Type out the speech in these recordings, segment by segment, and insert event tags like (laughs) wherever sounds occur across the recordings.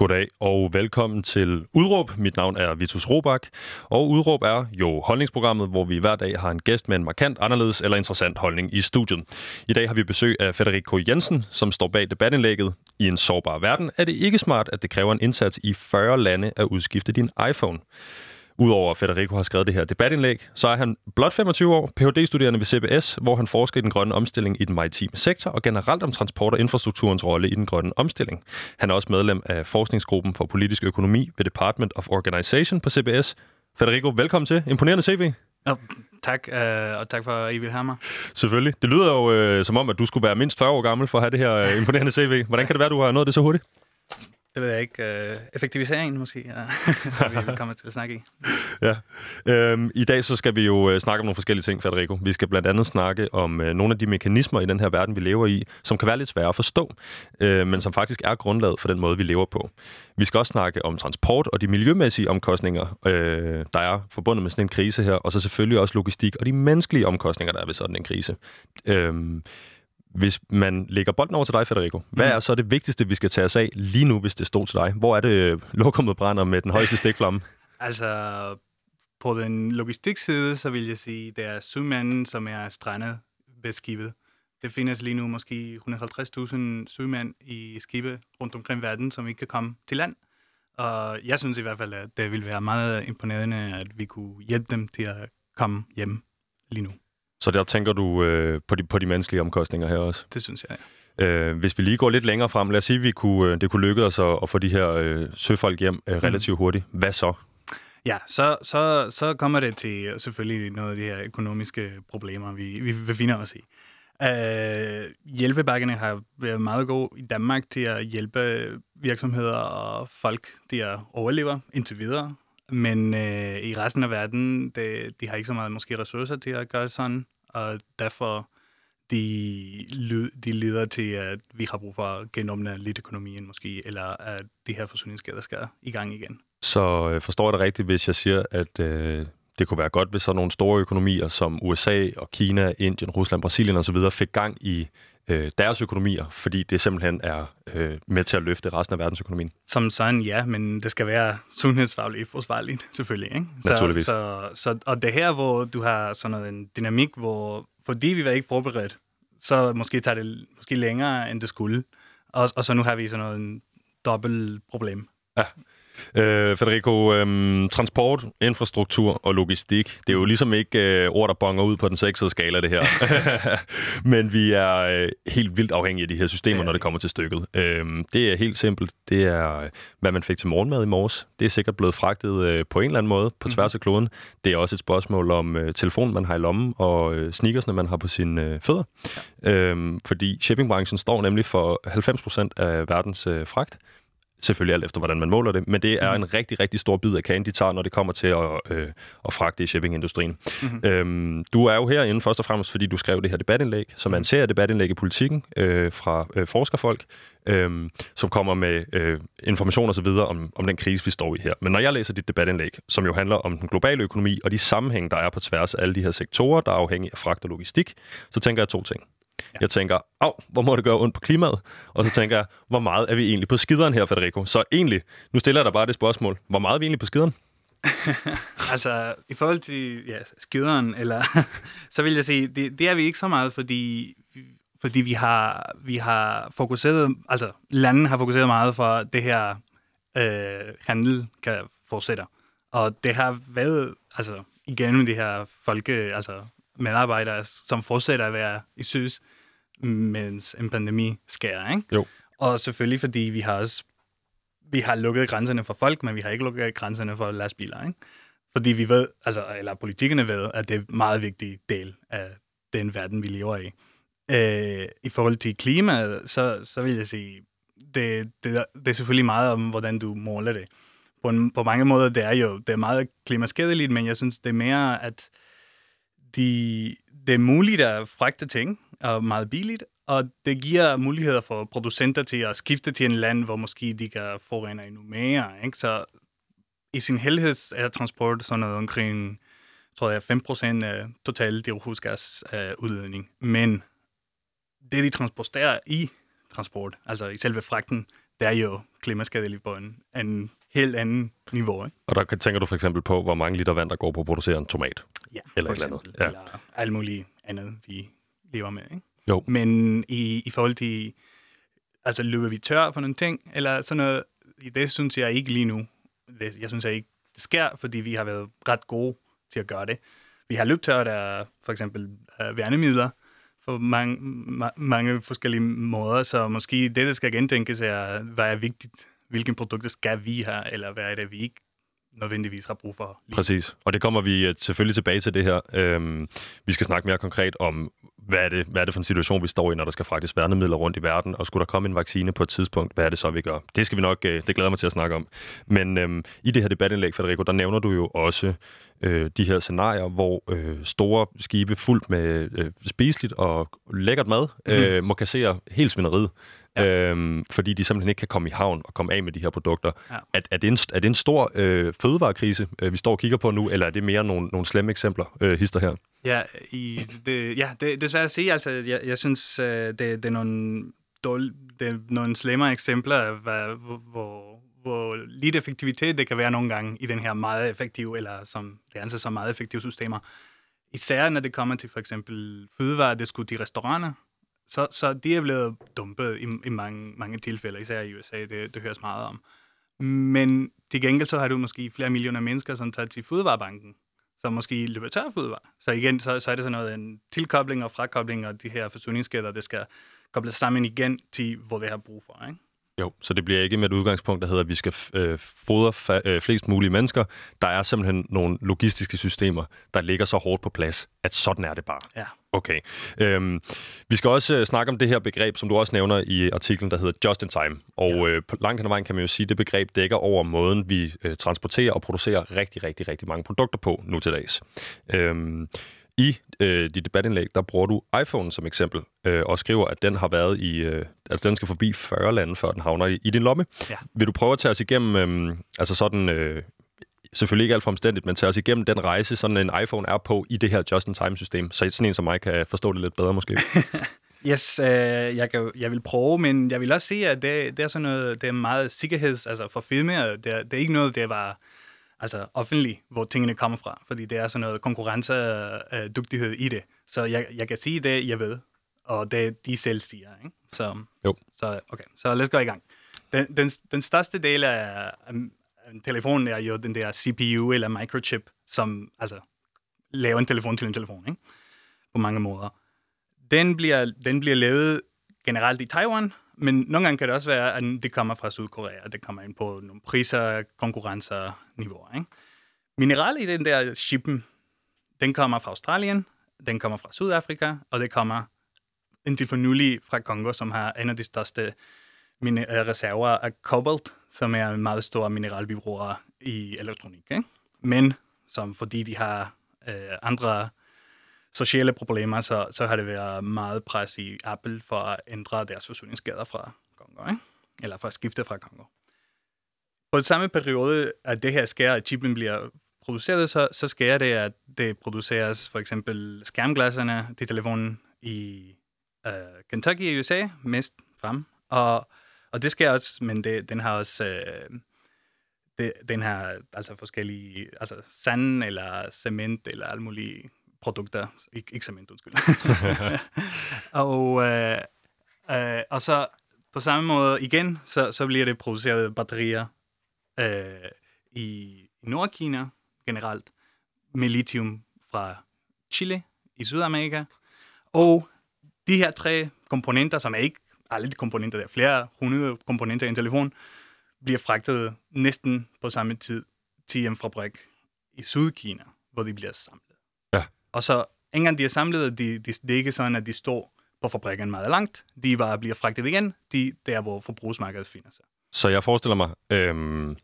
Goddag og velkommen til Udråb. Mit navn er Vitus Robak, og Udråb er jo holdningsprogrammet, hvor vi hver dag har en gæst med en markant, anderledes eller interessant holdning i studiet. I dag har vi besøg af Federico Jensen, som står bag debatindlægget. I en sårbar verden er det ikke smart, at det kræver en indsats i 40 lande at udskifte din iPhone. Udover at Federico har skrevet det her debatindlæg, så er han blot 25 år, Ph.D.-studerende ved CBS, hvor han forsker i den grønne omstilling i den maritime sektor og generelt om transport og infrastrukturens rolle i den grønne omstilling. Han er også medlem af forskningsgruppen for politisk økonomi ved Department of Organization på CBS. Federico, velkommen til. Imponerende CV. Oh, tak, øh, og tak for, at I vil have mig. Selvfølgelig. Det lyder jo øh, som om, at du skulle være mindst 40 år gammel for at have det her øh, imponerende CV. Hvordan kan det være, at du har nået det så hurtigt? Det ved jeg ikke. øh, effektivisering måske, ja. (laughs) så vi kommer til at snakke i. Ja. Øhm, I dag så skal vi jo øh, snakke om nogle forskellige ting, Federico. Vi skal blandt andet snakke om øh, nogle af de mekanismer i den her verden, vi lever i, som kan være lidt svære at forstå, øh, men som faktisk er grundlaget for den måde, vi lever på. Vi skal også snakke om transport og de miljømæssige omkostninger, øh, der er forbundet med sådan en krise her, og så selvfølgelig også logistik og de menneskelige omkostninger, der er ved sådan en krise. Øh, hvis man lægger bolden over til dig, Federico, hvad mm. er så det vigtigste, vi skal tage os af lige nu, hvis det stod til dig? Hvor er det lokummet brænder med den højeste stikflamme? altså, på den logistikside, så vil jeg sige, det er sømanden, som er strandet ved skibet. Det findes lige nu måske 150.000 sømænd i skibe rundt omkring verden, som ikke kan komme til land. Og jeg synes i hvert fald, at det vil være meget imponerende, at vi kunne hjælpe dem til at komme hjem lige nu. Så der tænker du øh, på, de, på de menneskelige omkostninger her også? Det synes jeg, ja. Øh, hvis vi lige går lidt længere frem, lad os sige, at vi kunne, øh, det kunne lykkes os at, at få de her øh, søfolk hjem øh, relativt mm. hurtigt. Hvad så? Ja, så, så, så kommer det til selvfølgelig nogle af de her økonomiske problemer, vi, vi befinder os i. Uh, hjælpebakkerne har været meget gode i Danmark til at hjælpe virksomheder og folk til at overleve indtil videre. Men øh, i resten af verden, det, de har ikke så meget måske ressourcer til at gøre sådan, og derfor de, de leder til, at vi har brug for at genåbne lidt økonomien måske, eller at de her forsyningsskader skal i gang igen. Så øh, forstår jeg det rigtigt, hvis jeg siger, at øh, det kunne være godt, hvis sådan nogle store økonomier som USA og Kina, Indien, Rusland, Brasilien osv. fik gang i øh, deres økonomier, fordi det simpelthen er øh, med til at løfte resten af verdensøkonomien. Som sådan, ja, men det skal være sundhedsfagligt forsvarligt, selvfølgelig. Ikke? Så, Naturligvis. Så, så, og det her, hvor du har sådan noget, en dynamik, hvor fordi vi var ikke forberedt, så måske tager det måske længere, end det skulle. Og, og så nu har vi sådan noget en dobbelt problem. Ja. Øh, Federico, øh, transport, infrastruktur og logistik, det er jo ligesom ikke øh, ord, der bonger ud på den sexede skala, det her. (laughs) Men vi er øh, helt vildt afhængige af de her systemer, ja. når det kommer til stykket. Øh, det er helt simpelt. Det er, hvad man fik til morgenmad i morges. Det er sikkert blevet fragtet øh, på en eller anden måde på mhm. tværs af kloden. Det er også et spørgsmål om øh, telefonen, man har i lommen, og øh, sneakersne, man har på sine øh, fødder. Øh, fordi shippingbranchen står nemlig for 90% af verdens øh, fragt. Selvfølgelig alt efter, hvordan man måler det, men det er mm. en rigtig, rigtig stor bid af kagen, de tager, når det kommer til at, øh, at fragte i shippingindustrien. Mm. Øhm, du er jo herinde først og fremmest, fordi du skrev det her debatindlæg, som er en serie debatindlæg i politikken øh, fra øh, forskerfolk, øh, som kommer med øh, information og så videre om, om den krise, vi står i her. Men når jeg læser dit debatindlæg, som jo handler om den globale økonomi og de sammenhæng, der er på tværs af alle de her sektorer, der er afhængige af fragt og logistik, så tænker jeg to ting. Ja. Jeg tænker, af, hvor må det gøre ondt på klimaet? Og så tænker jeg, hvor meget er vi egentlig på skideren her, Federico? Så egentlig, nu stiller jeg dig bare det spørgsmål. Hvor meget er vi egentlig på skideren? (laughs) altså, i forhold til ja, skideren, eller, (laughs) så vil jeg sige, det, det er vi ikke så meget, fordi, fordi vi, har, vi har fokuseret, altså landene har fokuseret meget for, det her øh, handel kan fortsætte. Og det har været, altså igennem de her folke, altså medarbejdere, som fortsætter at være i sys, mens en pandemi sker, ikke? Jo. Og selvfølgelig fordi vi har også vi har lukket grænserne for folk, men vi har ikke lukket grænserne for lastbiler, ikke? Fordi vi ved, altså, eller politikerne ved, at det er en meget vigtig del af den verden, vi lever i. Øh, I forhold til klimaet, så, så vil jeg sige, det, det, det er selvfølgelig meget om, hvordan du måler det. På, en, på mange måder, det er jo det er meget klimaskadeligt, men jeg synes, det er mere, at de, det er muligt at fragte ting, og meget billigt, og det giver muligheder for producenter til at skifte til en land, hvor måske de kan forurene endnu mere. Ikke? Så i sin helhed er transport sådan noget omkring, tror jeg, 5% af total drivhusgas øh, udledning. Men det, de transporterer i transport, altså i selve fragten, det er jo klimaskadeligt på en, en helt anden niveau. Ikke? Og der tænker du for eksempel på, hvor mange liter vand, der går på at producere en tomat. Ja, Eller for et eller andet. eksempel. Ja. Eller alt muligt andet, vi lever med. Ikke? Jo. Men i, i forhold til, altså løber vi tør for nogle ting, eller sådan noget, det synes jeg ikke lige nu. Det, jeg synes jeg ikke, det sker, fordi vi har været ret gode til at gøre det. Vi har løbet tør af for eksempel uh, værnemidler på mange, ma- mange forskellige måder, så måske det, der skal gentænkes, er, hvad er vigtigt, hvilke produkter skal vi have, eller hvad er det, vi ikke nødvendigvis har brug for. lige Præcis. Og det kommer vi øh, selvfølgelig tilbage til det her. Øhm, vi skal snakke mere konkret om, hvad er, det, hvad er det for en situation, vi står i, når der skal fragtes værnemidler rundt i verden, og skulle der komme en vaccine på et tidspunkt, hvad er det så, vi gør? Det skal vi nok, øh, det glæder mig til at snakke om. Men øhm, i det her debatindlæg, Federico, der nævner du jo også øh, de her scenarier, hvor øh, store skibe fuldt med øh, spiseligt og lækkert mad øh, må kassere helt svineriet, ja. øhm, fordi de simpelthen ikke kan komme i havn og komme af med de her produkter. Ja. Er, er, det en, er det en stor øh, fødevarekrise, øh, vi står og kigger på nu, eller er det mere nogle, nogle slemme eksempler, øh, hister her? Ja, i, det, ja det, det er svært at sige. Altså, jeg, jeg synes, øh, det, det, er nogle dårlige, det er nogle slemmere eksempler, hvor, hvor, hvor lidt effektivitet det kan være nogle gange i den her meget effektive, eller som det anses som meget effektive systemer. Især når det kommer til for eksempel fødevarer, det skulle de restauranter, så, så de er blevet dumpet i, i mange, mange tilfælde, især i USA, det, det høres meget om. Men til gengæld så har du måske flere millioner mennesker, som tager til fødevarebanken, som måske løber tør for fødevare. Så igen, så, så er det sådan noget en tilkobling og frakobling, og de her forsyningskæder, det skal kobles sammen igen til, hvor det har brug for. Ikke? Jo, så det bliver ikke med et udgangspunkt, der hedder, at vi skal øh, fodre fa- øh, flest mulige mennesker. Der er simpelthen nogle logistiske systemer, der ligger så hårdt på plads, at sådan er det bare. Ja. Okay. Øhm, vi skal også øh, snakke om det her begreb, som du også nævner i artiklen, der hedder just in time. Og ja. øh, på langt hen ad vejen kan man jo sige, at det begreb dækker over måden, vi øh, transporterer og producerer rigtig, rigtig, rigtig mange produkter på nu til dags. Øhm, i øh, dit debatindlæg, der bruger du iPhone som eksempel, øh, og skriver, at den har været i, øh, altså den skal forbi 40 lande, før den havner i, i din lomme. Ja. Vil du prøve at tage os igennem, øh, altså sådan, øh, selvfølgelig ikke alt for omstændigt, men tage os igennem den rejse, sådan en iPhone er på i det her just-in-time-system, så sådan en som mig kan forstå det lidt bedre måske. (laughs) Yes, øh, jeg, kan, jeg vil prøve, men jeg vil også sige, at det, det er sådan noget, det er meget sikkerheds, altså for firmaer, det er, det er ikke noget, det var altså offentligt, hvor tingene kommer fra, fordi det er sådan noget konkurrencedygtighed i det. Så jeg, jeg kan sige det, jeg ved, og det de selv siger. Ikke? Så, Jo. så, okay, så lad os gå i gang. Den, den, den største del af, af af telefonen er jo den der CPU eller microchip, som altså laver en telefon til en telefon, ikke? på mange måder. Den bliver, den bliver lavet generelt i Taiwan, men nogle gange kan det også være, at det kommer fra Sydkorea. Det kommer ind på nogle priser, konkurrencer, niveauer. Ikke? Mineral i den der shippen, den kommer fra Australien, den kommer fra Sydafrika, og det kommer indtil for nylig fra Kongo, som har en af de største mine- øh, reserver af kobolt, som er en meget stor mineral, i elektronik. Ikke? Men som fordi de har øh, andre sociale problemer, så, så har det været meget pres i Apple for at ændre deres forsyningsskader fra Kongo, ikke? eller for at skifte fra Kongo. På den samme periode, at det her sker, at chipen bliver produceret, så, så sker det, at det produceres for eksempel skærmglasserne til telefonen i øh, Kentucky i USA, mest frem. Og, og det sker også, men det, den har også... Øh, det, den her altså forskellige, altså sand eller cement eller alle mulige produkter. Ik- ikke cement, undskyld. (laughs) og, øh, øh, og så på samme måde igen, så, så bliver det produceret batterier øh, i, i Nordkina generelt med lithium fra Chile i Sydamerika. Og de her tre komponenter, som er ikke alle de komponenter, der er flere hundrede komponenter i en telefon, bliver fragtet næsten på samme tid til en fabrik i Sydkina, hvor de bliver samlet. Og så, engang de er samlet, de, de, det er ikke sådan, at de står på fabrikken meget langt. De bare bliver fragtet igen, de, der hvor forbrugsmarkedet finder sig. Så jeg forestiller mig, øhm,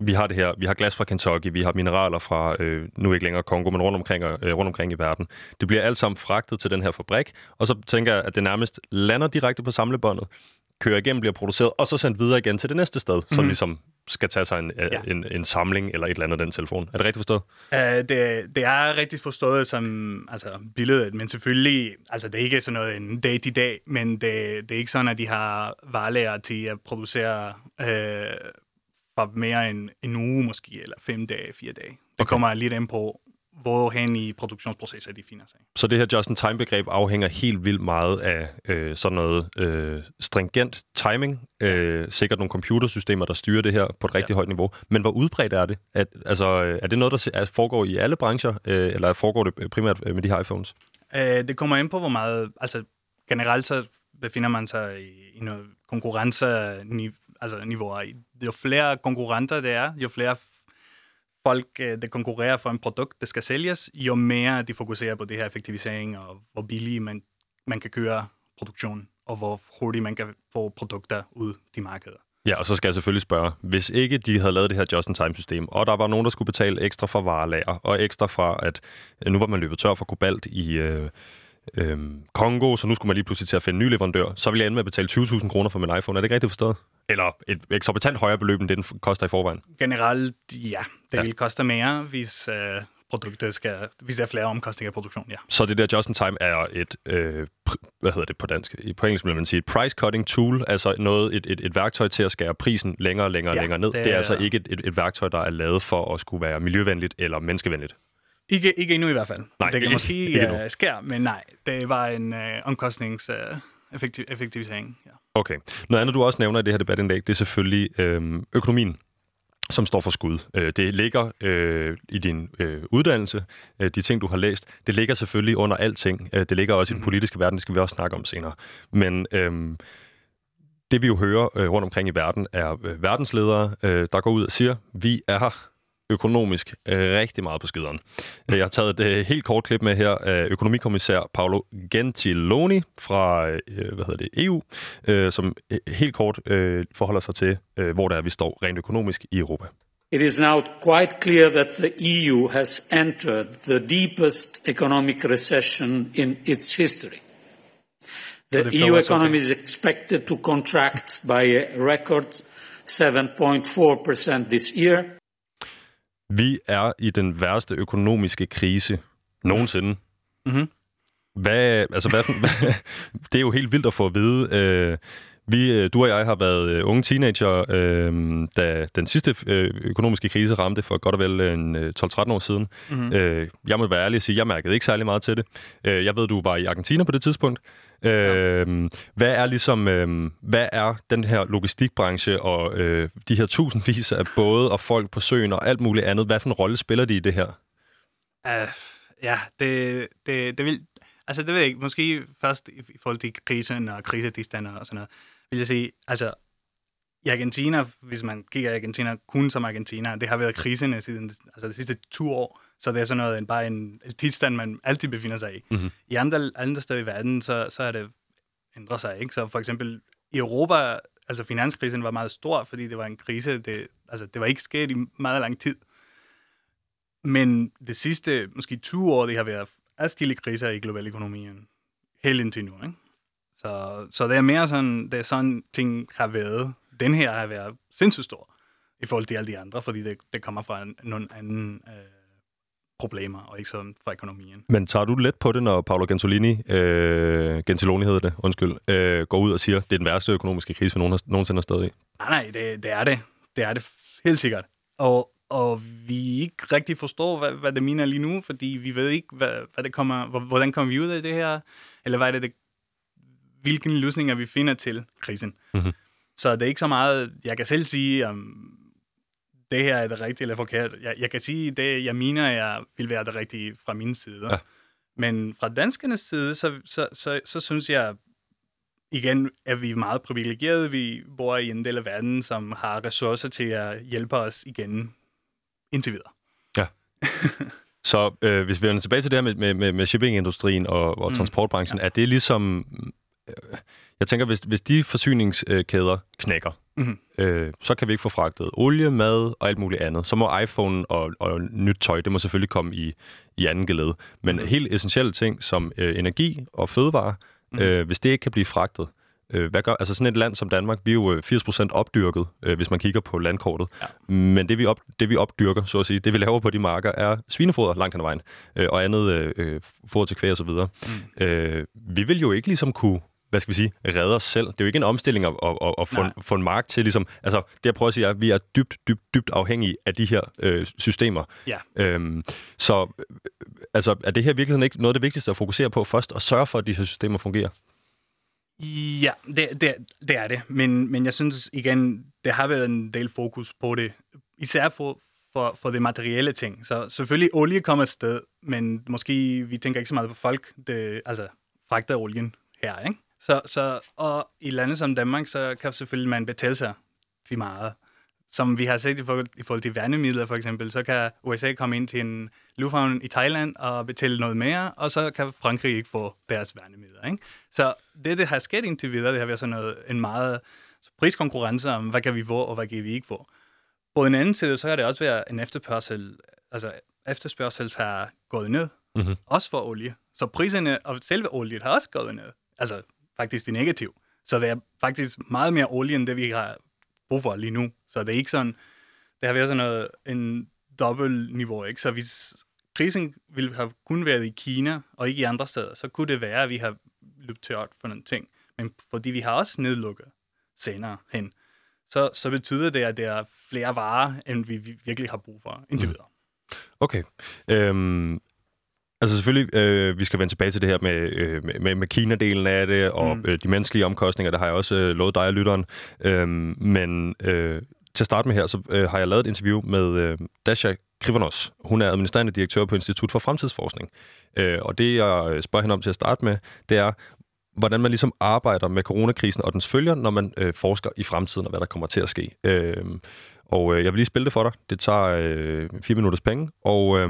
vi har det her, vi har glas fra Kentucky, vi har mineraler fra, øh, nu ikke længere Kongo, men rundt omkring, øh, rundt omkring i verden. Det bliver alt sammen fragtet til den her fabrik, og så tænker jeg, at det nærmest lander direkte på samlebåndet, kører igennem, bliver produceret, og så sendt videre igen til det næste sted, mm. som Mhm. ligesom skal tage sig en, ja. en, en samling eller et eller andet af den telefon. Er det rigtigt forstået? Uh, det, det er rigtig forstået som altså, billedet, men selvfølgelig, altså det er ikke sådan noget en dag til dag, men det, det er ikke sådan, at de har varelager til at producere uh, for mere end en uge måske, eller fem dage, fire dage. Det okay. kommer lidt ind på, hvorhen i produktionsprocesser de finder sig. Så det her just-in-time-begreb afhænger helt vildt meget af øh, sådan noget øh, stringent timing, øh, sikkert nogle computersystemer, der styrer det her på et rigtig ja. højt niveau. Men hvor udbredt er det? At, altså, er det noget, der foregår i alle brancher, øh, eller foregår det primært med de her iPhones? Øh, det kommer ind på, hvor meget... Altså, generelt så befinder man sig i, i noget konkurrence altså niveauer. Jo flere konkurrenter det er, jo flere folk, øh, der konkurrerer for en produkt, der skal sælges, jo mere de fokuserer på det her effektivisering, og hvor billig man, man kan køre produktion, og hvor hurtigt man kan få produkter ud til markedet. Ja, og så skal jeg selvfølgelig spørge, hvis ikke de havde lavet det her just-in-time-system, og der var nogen, der skulle betale ekstra for varelager, og ekstra fra, at øh, nu var man løbet tør for kobalt i øh, øh, Kongo, så nu skulle man lige pludselig til at finde en ny leverandør, så ville jeg ende med at betale 20.000 kroner for min iPhone. Er det ikke rigtigt forstået? Eller et eksorbitant højere beløb, end det den koster i forvejen? Generelt, ja. Det ja. vil koste mere, hvis øh, produktet skal, hvis der er flere omkostninger i produktion, ja. Så det der just in time er et, øh, hvad hedder det på dansk? På engelsk vil man sige et price cutting tool, altså noget, et, et, et værktøj til at skære prisen længere og længere, ja, længere ned. Det, det er altså ikke et, et, et værktøj, der er lavet for at skulle være miljøvenligt eller menneskevenligt. Ikke, ikke endnu i hvert fald. Nej, det kan ikke, måske ikke uh, sker, men nej, det var en uh, omkostnings... Uh, effektiv, effektivisering. Ja. Okay. Noget andet, du også nævner i det her debatindlæg, det er selvfølgelig øhm, økonomien som står for skud. Øh, det ligger øh, i din øh, uddannelse, øh, de ting, du har læst. Det ligger selvfølgelig under alting. Øh, det ligger også i den mhm. politiske verden, det skal vi også snakke om senere. Men øh, det vi jo hører øh, rundt omkring i verden, er øh, verdensledere, øh, der går ud og siger, vi er økonomisk øh, rigtig meget på skideren. Øh, jeg har taget et øh, helt kort klip med her af økonomikommissær Paolo Gentiloni fra hvad hedder det, EU, som helt kort forholder sig til, hvor der er, vi står rent økonomisk i Europa. It is now quite clear that the EU has entered the deepest economic recession in its history. The EU economy is expected to contract by a record 7.4% this year, vi er i den værste økonomiske krise nogensinde. Mm-hmm. Hvad, altså, hvad, (laughs) hvad, det er jo helt vildt at få at vide. Øh, vi, øh, du og jeg har været øh, unge teenager, øh, da den sidste øh, økonomiske krise ramte for godt og vel en 12-13 år siden. Mm-hmm. Øh, jeg må være ærlig og sige, jeg mærkede ikke særlig meget til det. Øh, jeg ved, du var i Argentina på det tidspunkt. Øh, hvad er ligesom, øh, hvad er den her logistikbranche og øh, de her tusindvis af både og folk på søen og alt muligt andet, hvad for en rolle spiller de i det her? Uh, ja, det, det, det vil, altså det ved jeg ikke, måske først i, i forhold til krisen og krisetilstander og sådan noget, vil jeg sige, altså i Argentina, hvis man kigger i Argentina kun som Argentina, det har været kriserne siden altså de sidste to år, så det er sådan noget, en, bare en tilstand, man altid befinder sig i. Mm-hmm. I andre, andre steder i verden, så, så er det ændret sig. Ikke? Så for eksempel i Europa, altså finanskrisen var meget stor, fordi det var en krise, det, altså det var ikke sket i meget lang tid. Men det sidste, måske 20 år, det har været adskillige kriser i global økonomien. Helt indtil nu. Ikke? Så, så det er mere sådan, det er sådan ting har været. Den her har været sindssygt stor i forhold til alle de andre, fordi det, det kommer fra en, nogen anden øh, problemer, og ikke sådan fra økonomien. Men tager du let på det, når Paolo Gentiloni, øh, Gentiloni hedder det, undskyld, øh, går ud og siger, det er den værste økonomiske krise, vi nogen har, nogensinde har stået i? Nej, nej, det, det er det. Det er det helt sikkert. Og, og vi ikke rigtig forstår, hvad, hvad det mener lige nu, fordi vi ved ikke, hvad, hvad det kommer, hvordan kommer vi ud af det her, eller hvad er det, det hvilke løsninger vi finder til krisen. Mm-hmm. Så det er ikke så meget, jeg kan selv sige, om det her er det rigtige eller forkert. Jeg, jeg kan sige, det jeg mener, jeg vil være det rigtige fra min side. Ja. Men fra danskernes side, så, så, så, så synes jeg, igen er vi meget privilegerede. Vi bor i en del af verden, som har ressourcer til at hjælpe os igen indtil videre. Ja. (laughs) så øh, hvis vi vender tilbage til det her med, med, med shippingindustrien og, og mm. transportbranchen, ja. er det ligesom... Øh, jeg tænker, hvis, hvis de forsyningskæder knækker, mm-hmm. øh, så kan vi ikke få fragtet olie, mad og alt muligt andet. Så må iPhone og, og nyt tøj, det må selvfølgelig komme i, i anden geled. Men mm-hmm. helt essentielle ting som øh, energi og fødevare, mm-hmm. øh, hvis det ikke kan blive fragtet, Øh, hvad gør, altså sådan et land som Danmark, vi er jo 80% opdyrket, øh, hvis man kigger på landkortet. Ja. Men det vi, op, det vi opdyrker, så at sige, det vi laver på de marker, er svinefoder langt hen vejen, øh, og andet øh, foder til kvæg og så videre. Mm. Øh, vi vil jo ikke ligesom kunne hvad skal vi sige, redde os selv. Det er jo ikke en omstilling at, at, at, at få, en, få en mark til, ligesom, altså det jeg prøver at sige er, at vi er dybt, dybt, dybt afhængige af de her øh, systemer. Ja. Øhm, så øh, altså, er det her virkelig ikke noget af det vigtigste at fokusere på først, og sørge for, at de her systemer fungerer? Ja, det, det, det er det. Men, men jeg synes igen, det har været en del fokus på det. Især for, for, for det materielle ting. Så selvfølgelig, olie kommer sted, men måske vi tænker ikke så meget på folk, det, altså fragter olien her, ikke? Så, så, og i lande som Danmark, så kan selvfølgelig man betale sig til meget. Som vi har set i forhold, i forhold til værnemidler for eksempel, så kan USA komme ind til en lufthavn i Thailand og betale noget mere, og så kan Frankrig ikke få deres værnemidler. Ikke? Så det, det har sket indtil videre, det har været sådan noget, en meget priskonkurrence om, hvad kan vi få, og hvad kan vi ikke få. På den anden side, så har det også været en efterspørgsel, altså efterspørgsel har gået ned, mm-hmm. også for olie. Så priserne og selve oliet har også gået ned. Altså faktisk det negativ. Så det er faktisk meget mere olie, end det vi har brug for lige nu. Så det er ikke sådan, det har været sådan noget, en dobbelt niveau, ikke? Så hvis krisen ville have kun været i Kina, og ikke i andre steder, så kunne det være, at vi har løbet tørt for nogle ting. Men fordi vi har også nedlukket senere hen, så, så betyder det, at det er flere varer, end vi virkelig har brug for indtil mm. videre. Okay. Øhm, Altså selvfølgelig, øh, vi skal vende tilbage til det her med, øh, med, med Kina-delen af det, og mm. øh, de menneskelige omkostninger, det har jeg også øh, lovet dig og lytteren. Øh, men øh, til at starte med her, så øh, har jeg lavet et interview med øh, Dasha Krivanos. Hun er administrerende direktør på Institut for Fremtidsforskning. Øh, og det, jeg spørger hende om til at starte med, det er, hvordan man ligesom arbejder med coronakrisen og dens følger, når man øh, forsker i fremtiden og hvad der kommer til at ske. Øh, og øh, jeg vil lige spille det for dig. Det tager øh, fire minutters penge, og... Øh,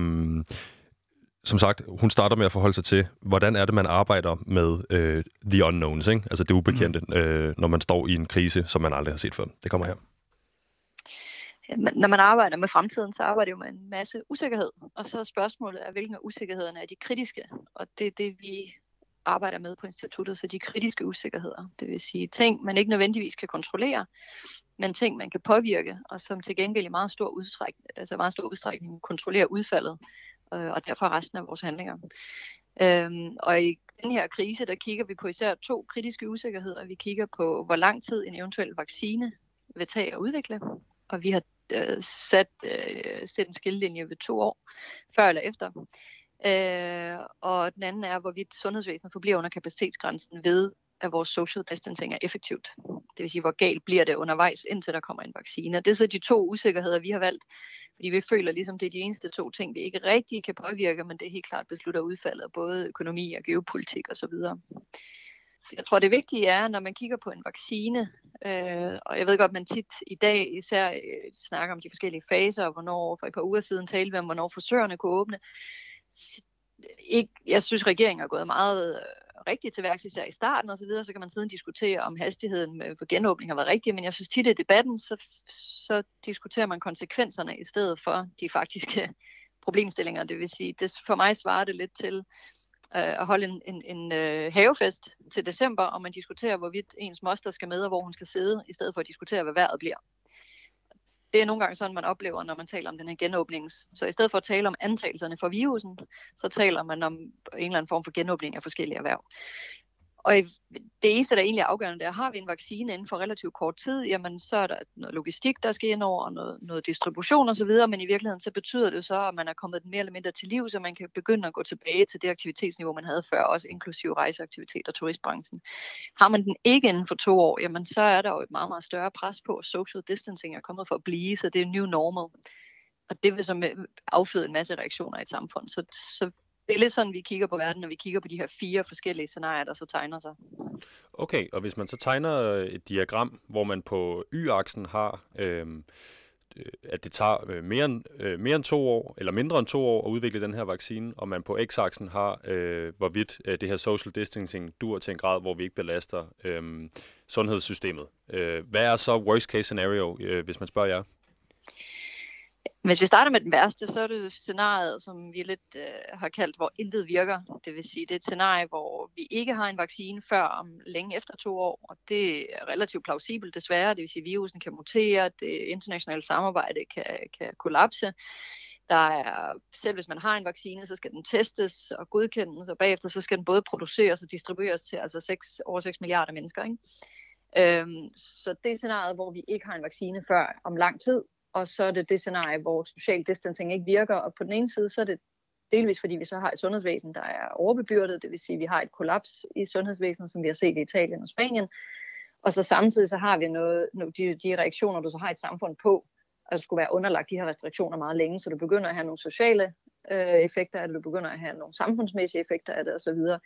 som sagt, hun starter med at forholde sig til, hvordan er det, man arbejder med øh, the unknowns, ikke? altså det ubekendte, mm. øh, når man står i en krise, som man aldrig har set før. Det kommer her. Når man arbejder med fremtiden, så arbejder man med en masse usikkerhed. Og så er spørgsmålet er, hvilke af usikkerhederne er de kritiske? Og det er det, vi arbejder med på instituttet, så de kritiske usikkerheder. Det vil sige ting, man ikke nødvendigvis kan kontrollere, men ting, man kan påvirke, og som til gengæld i meget stor udstrækning, altså meget stor udstrækning kontrollerer udfaldet øh, og derfor resten af vores handlinger. Øhm, og i den her krise, der kigger vi på især to kritiske usikkerheder. Vi kigger på, hvor lang tid en eventuel vaccine vil tage at udvikle, og vi har øh, sat, øh, sat en skillelinje ved to år, før eller efter. Øh, og den anden er, hvorvidt sundhedsvæsenet forbliver under kapacitetsgrænsen ved, at vores social distancing er effektivt. Det vil sige, hvor galt bliver det undervejs, indtil der kommer en vaccine. Det er så de to usikkerheder, vi har valgt, fordi vi føler ligesom, det er de eneste to ting, vi ikke rigtig kan påvirke, men det er helt klart beslutter udfaldet både økonomi og geopolitik osv. Jeg tror, det vigtige er, når man kigger på en vaccine, øh, og jeg ved godt, man tit i dag især øh, snakker om de forskellige faser, og hvornår, for et par uger siden talte vi om, hvornår forsøgerne kunne åbne. Ikke, jeg synes, regeringen er gået meget øh, rigtigt til værks, især i starten og så videre, så kan man siden diskutere, om hastigheden øh, med, for genåbning har været rigtig, men jeg synes tit i debatten, så, så diskuterer man konsekvenserne i stedet for de faktiske (laughs) problemstillinger. Det vil sige, det, for mig svarer det lidt til øh, at holde en, en, en øh, havefest til december, og man diskuterer, hvorvidt ens moster skal med, og hvor hun skal sidde, i stedet for at diskutere, hvad vejret bliver det er nogle gange sådan, man oplever, når man taler om den her genåbning. Så i stedet for at tale om antagelserne for virusen, så taler man om en eller anden form for genåbning af forskellige erhverv. Og det eneste, der egentlig er afgørende, det er, har vi en vaccine inden for relativt kort tid, jamen så er der noget logistik, der skal ind over, og noget, noget distribution osv., men i virkeligheden så betyder det så, at man er kommet mere eller mindre til liv, så man kan begynde at gå tilbage til det aktivitetsniveau, man havde før, også inklusive rejseaktivitet og turistbranchen. Har man den ikke inden for to år, jamen så er der jo et meget, meget større pres på, at social distancing er kommet for at blive, så det er new normal. Og det vil så afføde en masse reaktioner i et samfund. Så, så det er lidt sådan, vi kigger på verden, når vi kigger på de her fire forskellige scenarier, der så tegner sig. Okay, og hvis man så tegner et diagram, hvor man på y-aksen har, øh, øh at det tager øh, mere, end, øh, mere end to år, eller mindre end to år at udvikle den her vaccine, og man på x-aksen har, øh, hvorvidt øh, det her social distancing dur til en grad, hvor vi ikke belaster øh, sundhedssystemet. Øh, hvad er så worst case scenario, øh, hvis man spørger jer? Hvis vi starter med den værste, så er det scenariet, som vi lidt øh, har kaldt, hvor intet virker. Det vil sige, det er et scenarie, hvor vi ikke har en vaccine før om længe efter to år, og det er relativt plausibelt desværre. Det vil sige, at virusen kan mutere, det internationale samarbejde kan, kan kollapse. Der er, selv hvis man har en vaccine, så skal den testes og godkendes, og bagefter så skal den både produceres og distribueres til altså 6, over 6 milliarder mennesker. Ikke? Øhm, så det er scenariet, hvor vi ikke har en vaccine før om lang tid, og så er det det scenarie, hvor social distancing ikke virker, og på den ene side, så er det delvis fordi vi så har et sundhedsvæsen, der er overbebyrdet, det vil sige, at vi har et kollaps i sundhedsvæsenet, som vi har set i Italien og Spanien, og så samtidig så har vi noget, de, de reaktioner, du så har et samfund på, altså skulle være underlagt de her restriktioner meget længe, så du begynder at have nogle sociale øh, effekter af det, du begynder at have nogle samfundsmæssige effekter af det osv. Så,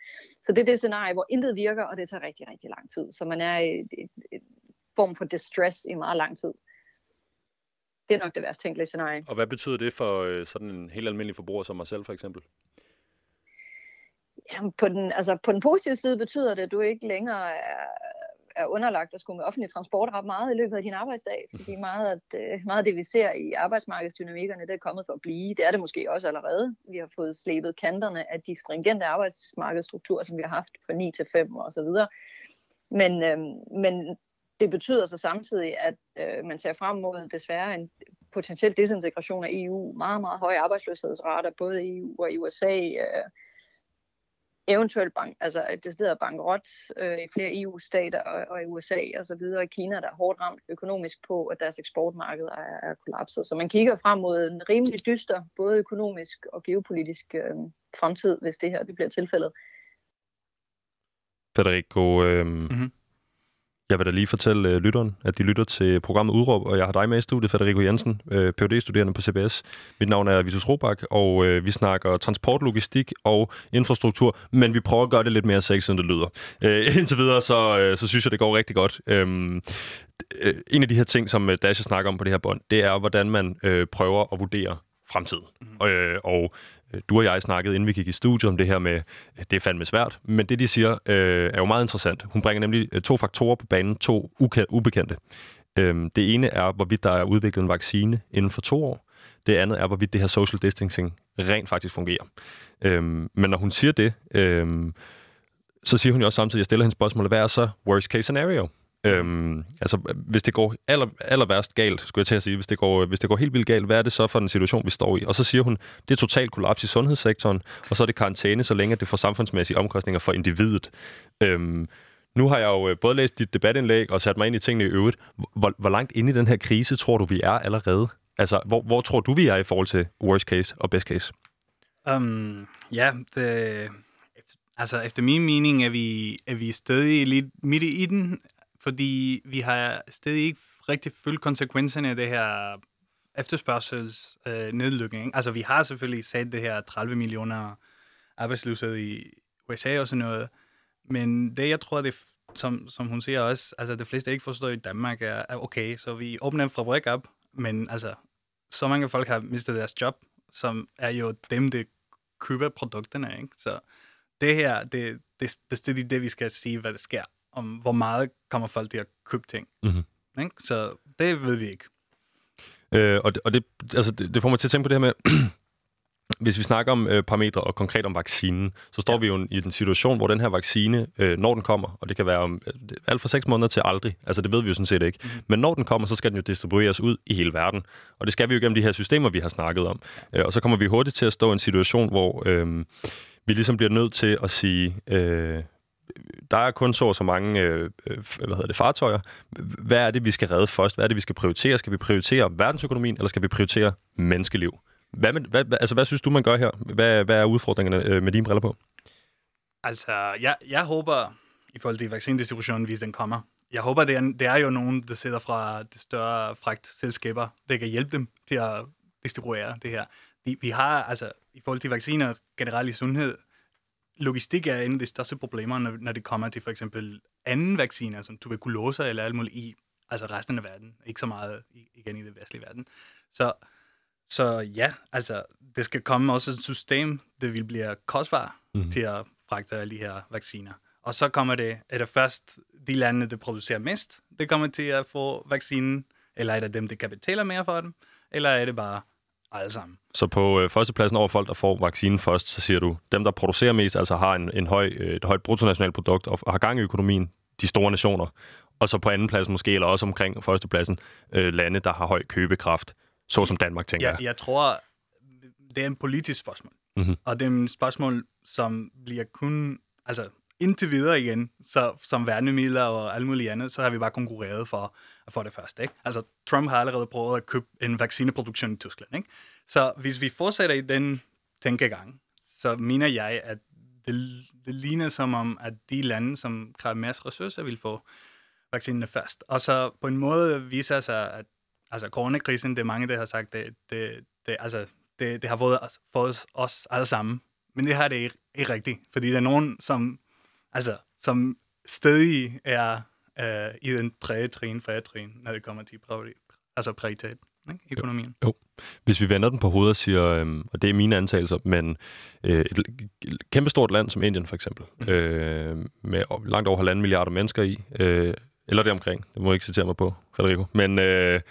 så det er det scenarie, hvor intet virker, og det tager rigtig, rigtig lang tid. Så man er i en form for distress i meget lang tid. Det er nok det værst tænkelige scenarie. Og hvad betyder det for øh, sådan en helt almindelig forbruger som mig selv for eksempel? Jamen, på den, altså, på den positive side betyder det, at du ikke længere er, er underlagt at skulle med offentlig transport ret meget i løbet af din arbejdsdag, fordi meget af, det, meget af det, vi ser i arbejdsmarkedsdynamikkerne, det er kommet for at blive. Det er det måske også allerede. Vi har fået slæbet kanterne af de stringente arbejdsmarkedsstrukturer, som vi har haft fra 9 til 5 og så videre. Men, øhm, men det betyder så samtidig, at øh, man ser frem mod desværre en potentiel desintegration af EU, meget, meget høje arbejdsløshedsrater, både i EU og i USA, øh, eventuelt bank, altså et decideret bankrot øh, i flere EU-stater og, og i USA og så videre. I Kina, der er hårdt ramt økonomisk på, at deres eksportmarked er, er kollapset. Så man kigger frem mod en rimelig dyster, både økonomisk og geopolitisk øh, fremtid, hvis det her det bliver tilfældet. Federico, øh, mm-hmm. Jeg vil da lige fortælle øh, lytteren, at de lytter til programmet Udråb, og jeg har dig med i studiet, Federico Jensen, øh, phd studerende på CBS. Mit navn er Vitus Robak, og øh, vi snakker transport, logistik og infrastruktur, men vi prøver at gøre det lidt mere sexet, end det lyder. Øh, (laughs) indtil videre, så, øh, så synes jeg, det går rigtig godt. Øhm, øh, en af de her ting, som øh, Dasha snakker om på det her bånd, det er, hvordan man øh, prøver at vurdere fremtiden. Mm. Øh, og Øh, du og jeg snakkede, inden vi gik i studiet, om det her med, øh, det er fandme svært. Men det, de siger, øh, er jo meget interessant. Hun bringer nemlig øh, to faktorer på banen, to ubekendte. Øhm, det ene er, hvorvidt der er udviklet en vaccine inden for to år. Det andet er, hvorvidt det her social distancing rent faktisk fungerer. Øhm, men når hun siger det, øhm, så siger hun jo også samtidig, at jeg stiller hende spørgsmålet, hvad er så worst case scenario? Øhm, altså, hvis det går aller, aller værst galt, skulle jeg til at sige, hvis det, går, hvis det går helt vildt galt, hvad er det så for en situation, vi står i? Og så siger hun, det er totalt kollaps i sundhedssektoren, og så er det karantæne, så længe det får samfundsmæssige omkostninger for individet. Øhm, nu har jeg jo øh, både læst dit debatindlæg og sat mig ind i tingene i øvrigt. Hvor, hvor langt inde i den her krise tror du, vi er allerede? Altså, hvor, hvor tror du, vi er i forhold til worst case og best case? Um, ja, det, altså efter min mening er vi, er vi stadig lidt midt i den fordi vi har stadig ikke rigtig følt konsekvenserne af det her efterspørgsels øh. Altså, vi har selvfølgelig sat det her 30 millioner arbejdsløshed i USA og sådan noget, men det, jeg tror, det som, som hun siger også, altså det fleste ikke forstår i Danmark, er, er okay, så vi åbner en fabrik op, men altså, så mange folk har mistet deres job, som er jo dem, der køber produkterne, ikke? Så det her, det, det, det, det er det, vi skal sige, hvad der sker om hvor meget kommer folk til at købe ting. Mm-hmm. Ikke? Så det ved vi ikke. Øh, og det, og det, altså, det, det får mig til at tænke på det her med, (clears throat) hvis vi snakker om øh, parametre og konkret om vaccinen, så står ja. vi jo i den situation, hvor den her vaccine, øh, når den kommer, og det kan være om øh, alt fra seks måneder til aldrig, altså det ved vi jo sådan set ikke, mm. men når den kommer, så skal den jo distribueres ud i hele verden. Og det skal vi jo gennem de her systemer, vi har snakket om. Øh, og så kommer vi hurtigt til at stå i en situation, hvor øh, vi ligesom bliver nødt til at sige... Øh, der er kun så så mange øh, øh, hvad hedder det, fartøjer. Hvad er det, vi skal redde først? Hvad er det, vi skal prioritere? Skal vi prioritere verdensøkonomien, eller skal vi prioritere menneskeliv? Hvad, med, hvad, altså, hvad synes du, man gør her? Hvad, hvad er udfordringerne øh, med dine briller på? Altså, jeg, jeg håber, i forhold til vaccindistributionen, hvis den kommer, jeg håber, det er, det er jo nogen, der sidder fra de større fragtselskaber, der kan hjælpe dem til at distribuere det her. Vi, vi har, altså, i forhold til vacciner generelt i sundhed, logistik er en af de største problemer, når, når det kommer til for eksempel anden vacciner, som tuberkulose eller alt muligt i altså resten af verden. Ikke så meget igen i den vestlige verden. Så, så ja, altså det skal komme også et system, der vil blive kostbart mm. til at fragte alle de her vacciner. Og så kommer det, er det først de lande, der producerer mest, det kommer til at få vaccinen, Eller er det dem, der kan betale mere for dem? Eller er det bare alle sammen? Så på øh, førstepladsen over folk, der får vaccinen først, så siger du, dem, der producerer mest, altså har en, en høj, øh, et højt bruttonationalt produkt og har gang i økonomien, de store nationer. Og så på anden plads måske, eller også omkring førstepladsen, øh, lande, der har høj købekraft, såsom Danmark, tænker jeg. Jeg, jeg tror, det er en politisk spørgsmål. Mhm. Og det er et spørgsmål, som bliver kun... Altså, indtil videre igen, så som værnemidler og alt muligt andet, så har vi bare konkurreret for for det første. Ikke? Altså, Trump har allerede prøvet at købe en vaccineproduktion i Tyskland. Ikke? Så hvis vi fortsætter i den tænkegang, så mener jeg, at det, det ligner som om, at de lande, som kræver mest ressourcer, vil få vaccinerne først. Og så på en måde viser sig, at altså, coronakrisen, det er mange, der har sagt, det, det, det, altså, det, det har fået os, fået os- alle sammen. Men det har det ikke, ikke rigtigt, fordi der er nogen, som, altså, som stadig er øh, i den tredje trin, fjerde trin, når det kommer til priori- altså prioritet, ikke? økonomien. Hvis vi vender den på hovedet og siger, øhm, og det er mine antagelser, men øh, et kæmpestort land som Indien for eksempel, Mhm. øh, med langt over halvanden milliarder mennesker i, øh, eller det omkring, det må jeg ikke citere mig på, Federico, men øh,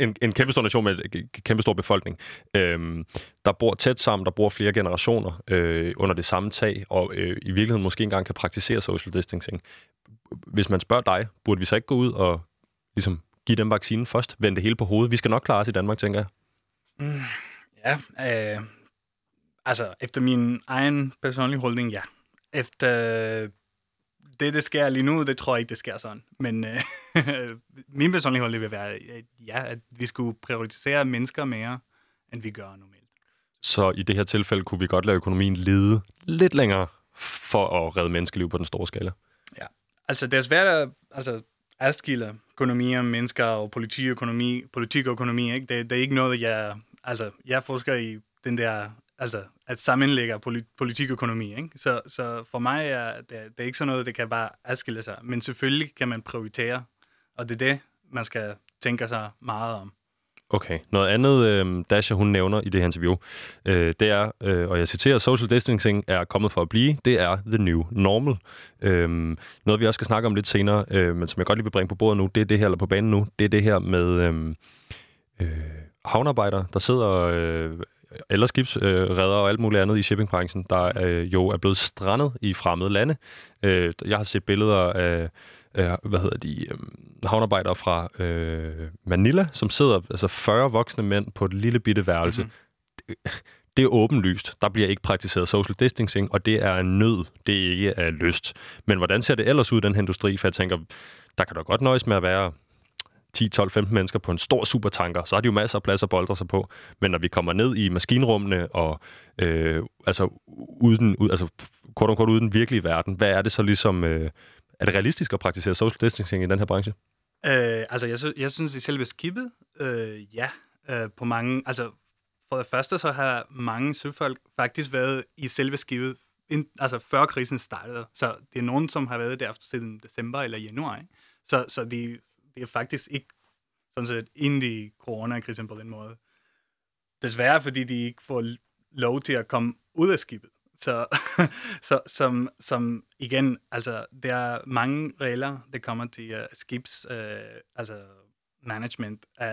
en, en kæmpe stor nation med en kæmpestor befolkning, øh, der bor tæt sammen, der bor flere generationer øh, under det samme tag, og øh, i virkeligheden måske engang kan praktisere social distancing. Hvis man spørger dig, burde vi så ikke gå ud og ligesom give dem vaccinen først, vende det hele på hovedet? Vi skal nok klare os i Danmark, tænker jeg. Mm, ja, øh, altså efter min egen personlige holdning, ja. Efter det, det sker lige nu, det tror jeg ikke, det sker sådan. Men øh, (laughs) min personlige holdning vil være, at ja, at vi skulle prioritere mennesker mere, end vi gør normalt. Så i det her tilfælde kunne vi godt lade økonomien lide lidt længere for at redde menneskeliv på den store skala. Altså, det er svært at altså, adskille økonomier, mennesker og politiøkonomi, politik og økonomi. Ikke? Det, det er ikke noget, jeg... Altså, jeg forsker i den der... Altså, at sammenlægge politik og økonomi. Ikke? Så, så for mig er det, det er ikke sådan noget, det kan bare adskille sig. Men selvfølgelig kan man prioritere, og det er det, man skal tænke sig meget om. Okay. Noget andet, øh, Dasha hun nævner i det her interview, øh, det er, øh, og jeg citerer, social distancing er kommet for at blive. Det er the new normal. Øh, noget, vi også skal snakke om lidt senere, øh, men som jeg godt lige vil bringe på bordet nu, det er det her, eller på banen nu, det er det her med øhm, øh, øh, der sidder... Øh, eller skibsredder og alt muligt andet i shippingbranchen, der øh, jo er blevet strandet i fremmede lande. Øh, jeg har set billeder af øh, hvad hedder de, øh, havnearbejdere fra øh, Manila, som sidder, altså 40 voksne mænd på et lille bitte værelse. Mhm. Mm-hmm. Det, det er åbenlyst. Der bliver ikke praktiseret social distancing, og det er en nød. Det er ikke af lyst. Men hvordan ser det ellers ud i den her industri? For jeg tænker, der kan da godt nøjes med at være 10, 12, 15 mennesker på en stor supertanker, så har de jo masser af plads at boldre sig på. Men når vi kommer ned i maskinrummene og øh, altså uden, ud, altså kort og kort uden den virkelige verden, hvad er det så ligesom, øh, er det realistisk at praktisere social distancing i den her branche? Øh, altså, jeg, sy- jeg synes, i selve skibet, øh, ja, øh, på mange... Altså, for det første, så har mange søfolk faktisk været i selve skibet, ind, altså før krisen startede. Så det er nogen, som har været der siden december eller januar. Ikke? Så, så de, det er faktisk ikke sådan set ind i coronakrisen på den måde. Desværre, fordi de ikke får lov til at komme ud af skibet. Så, (laughs) så som, som igen, altså, der er mange regler, der kommer til uh, skibs, uh, altså management, uh,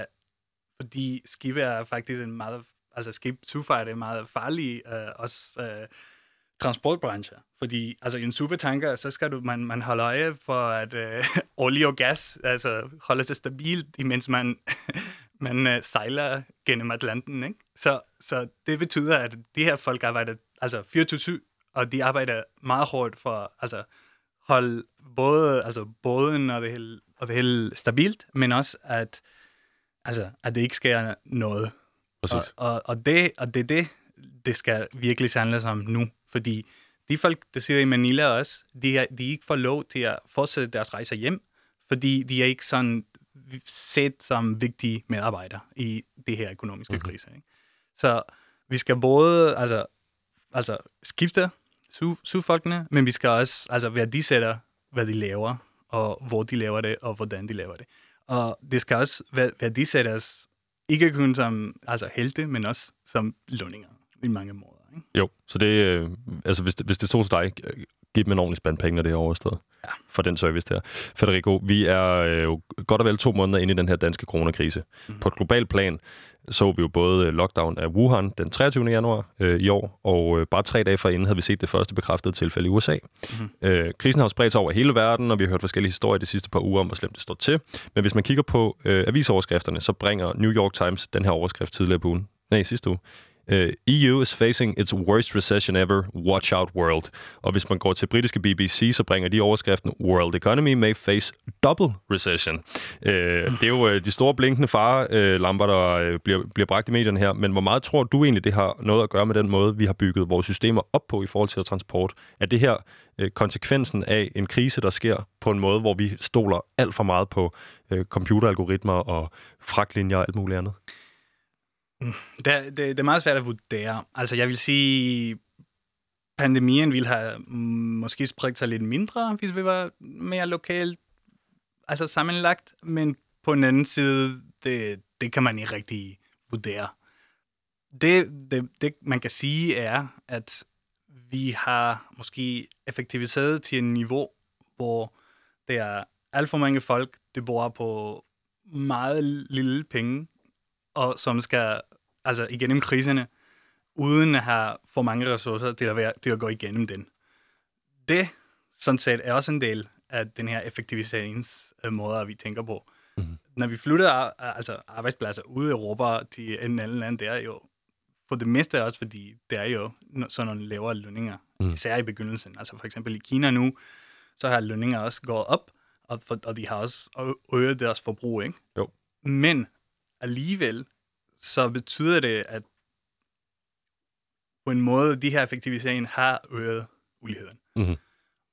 fordi skibet er faktisk en meget, altså skib er meget farlig, uh, også uh, transportbranche. Fordi altså, i en supertanker, så skal du, man, man holde øje for, at uh, olie og gas altså, holder sig stabilt, imens man, (laughs) man uh, sejler gennem Atlanten. Ikke? Så, så det betyder, at de her folk arbejder altså 24-7, og de arbejder meget hårdt for altså holde både altså båden og det hele, og det hele stabilt, men også at altså at det ikke sker noget. Og, Præcis. og, og, det, og det er det, det skal virkelig handles om nu, fordi de folk, der sidder i Manila også, de, er, de ikke får lov til at fortsætte deres rejser hjem, fordi de er ikke sådan set som vigtige medarbejdere i det her økonomiske Mhm. krise. Ikke? Så vi skal både altså, altså skifte su- sugfolkene, men vi skal også altså, værdisætte, hvad de laver, og hvor de laver det, og hvordan de laver det. Og det skal også væ- værdisættes, ikke kun som altså, helte, men også som lønninger i mange måder. Ikke? Jo, så det, øh, altså hvis det, hvis det stod til dig, øh, give dem en ordentlig spand penge, når det er overstået. Ja. For den service der. Federico, vi er øh, jo godt og vel to måneder inde i den her danske coronakrise. Mm. På et globalt plan så vi jo både lockdown af Wuhan den 23. januar øh, i år, og øh, bare tre dage forinden havde vi set det første bekræftede tilfælde i USA. Mm. Øh, krisen har jo spredt sig over hele verden, og vi har hørt forskellige historier de sidste par uger om, hvor slemt det står til. Men hvis man kigger på øh, avisoverskrifterne, så bringer New York Times den her overskrift tidligere på ugen, nej, sidste uge, Uh, EU is facing its worst recession ever. Watch out, world. Og hvis man går til britiske BBC, så bringer de overskriften World economy may face double recession. Uh, det er jo uh, de store blinkende farelamper, øh, der øh, bliver, bliver bragt i medierne her. Men hvor meget tror du egentlig, det har noget at gøre med den måde, vi har bygget vores systemer op på i forhold til transport? Er det her konsekvensen af en krise, der sker på en måde, hvor vi stoler alt for meget på computeralgoritmer og fragtlinjer og alt muligt andet? Det, det, det er meget svært at vurdere. Altså, jeg vil sige, pandemien ville have mm, måske spredt sig lidt mindre, hvis vi var mere lokalt altså sammenlagt, men på den anden side, det, det kan man ikke rigtig vurdere. Det, det, det, man kan sige, er, at vi har måske effektiviseret til et niveau, hvor det er alt for mange folk, der bor på meget lille penge, og som skal altså igennem kriserne, uden at have for mange ressourcer til at, være, til at gå igennem den. Det, sådan set, er også en del af den her effektiviseringsmåde, vi tænker på. Mm-hmm. Når vi flytter altså arbejdspladser ud i Europa til en anden land, det er jo for det meste også, fordi det er jo sådan nogle lavere lønninger, mm. især i begyndelsen. Altså for eksempel i Kina nu, så har lønninger også gået op, og, for, og de har også øget deres forbrug, ikke? Jo. Men alligevel, så betyder det, at på en måde, de her effektiviseringer har øget uligheden. Mm-hmm.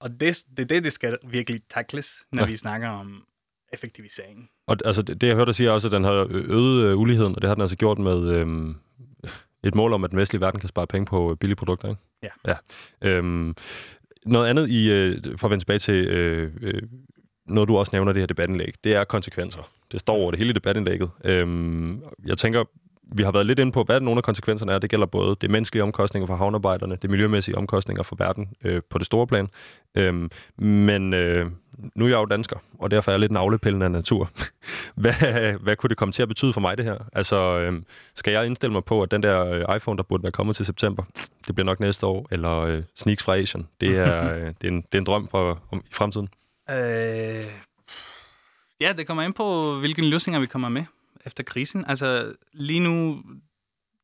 Og det, det er det, det skal virkelig takles, når ja. vi snakker om effektivisering. Og altså, det, det jeg hørte dig sige også, at den har øget øh, uligheden, og det har den altså gjort med øhm, et mål om, at den vestlige verden kan spare penge på billige produkter, ikke? Ja. ja. Øhm, noget andet, i, øh, for at vende tilbage til øh, øh, noget, du også nævner det her debatindlæg, det er konsekvenser. Det står over det hele debatindlægget. Øhm, jeg tænker, vi har været lidt inde på, hvad nogle af konsekvenserne er. Det gælder både det menneskelige omkostninger for havnearbejderne, det miljømæssige omkostninger for verden øh, på det store plan. Øhm, men øh, nu er jeg jo dansker, og derfor er jeg lidt navlepillende af natur. (laughs) hvad, hvad kunne det komme til at betyde for mig, det her? Altså, øh, skal jeg indstille mig på, at den der øh, iPhone, der burde være kommet til september, det bliver nok næste år, eller øh, Sneaks fra Asian, det er, (laughs) øh, det er, en, det er en drøm for, om, i fremtiden? Øh, ja, det kommer ind på, hvilke løsninger vi kommer med efter krisen. Altså, lige nu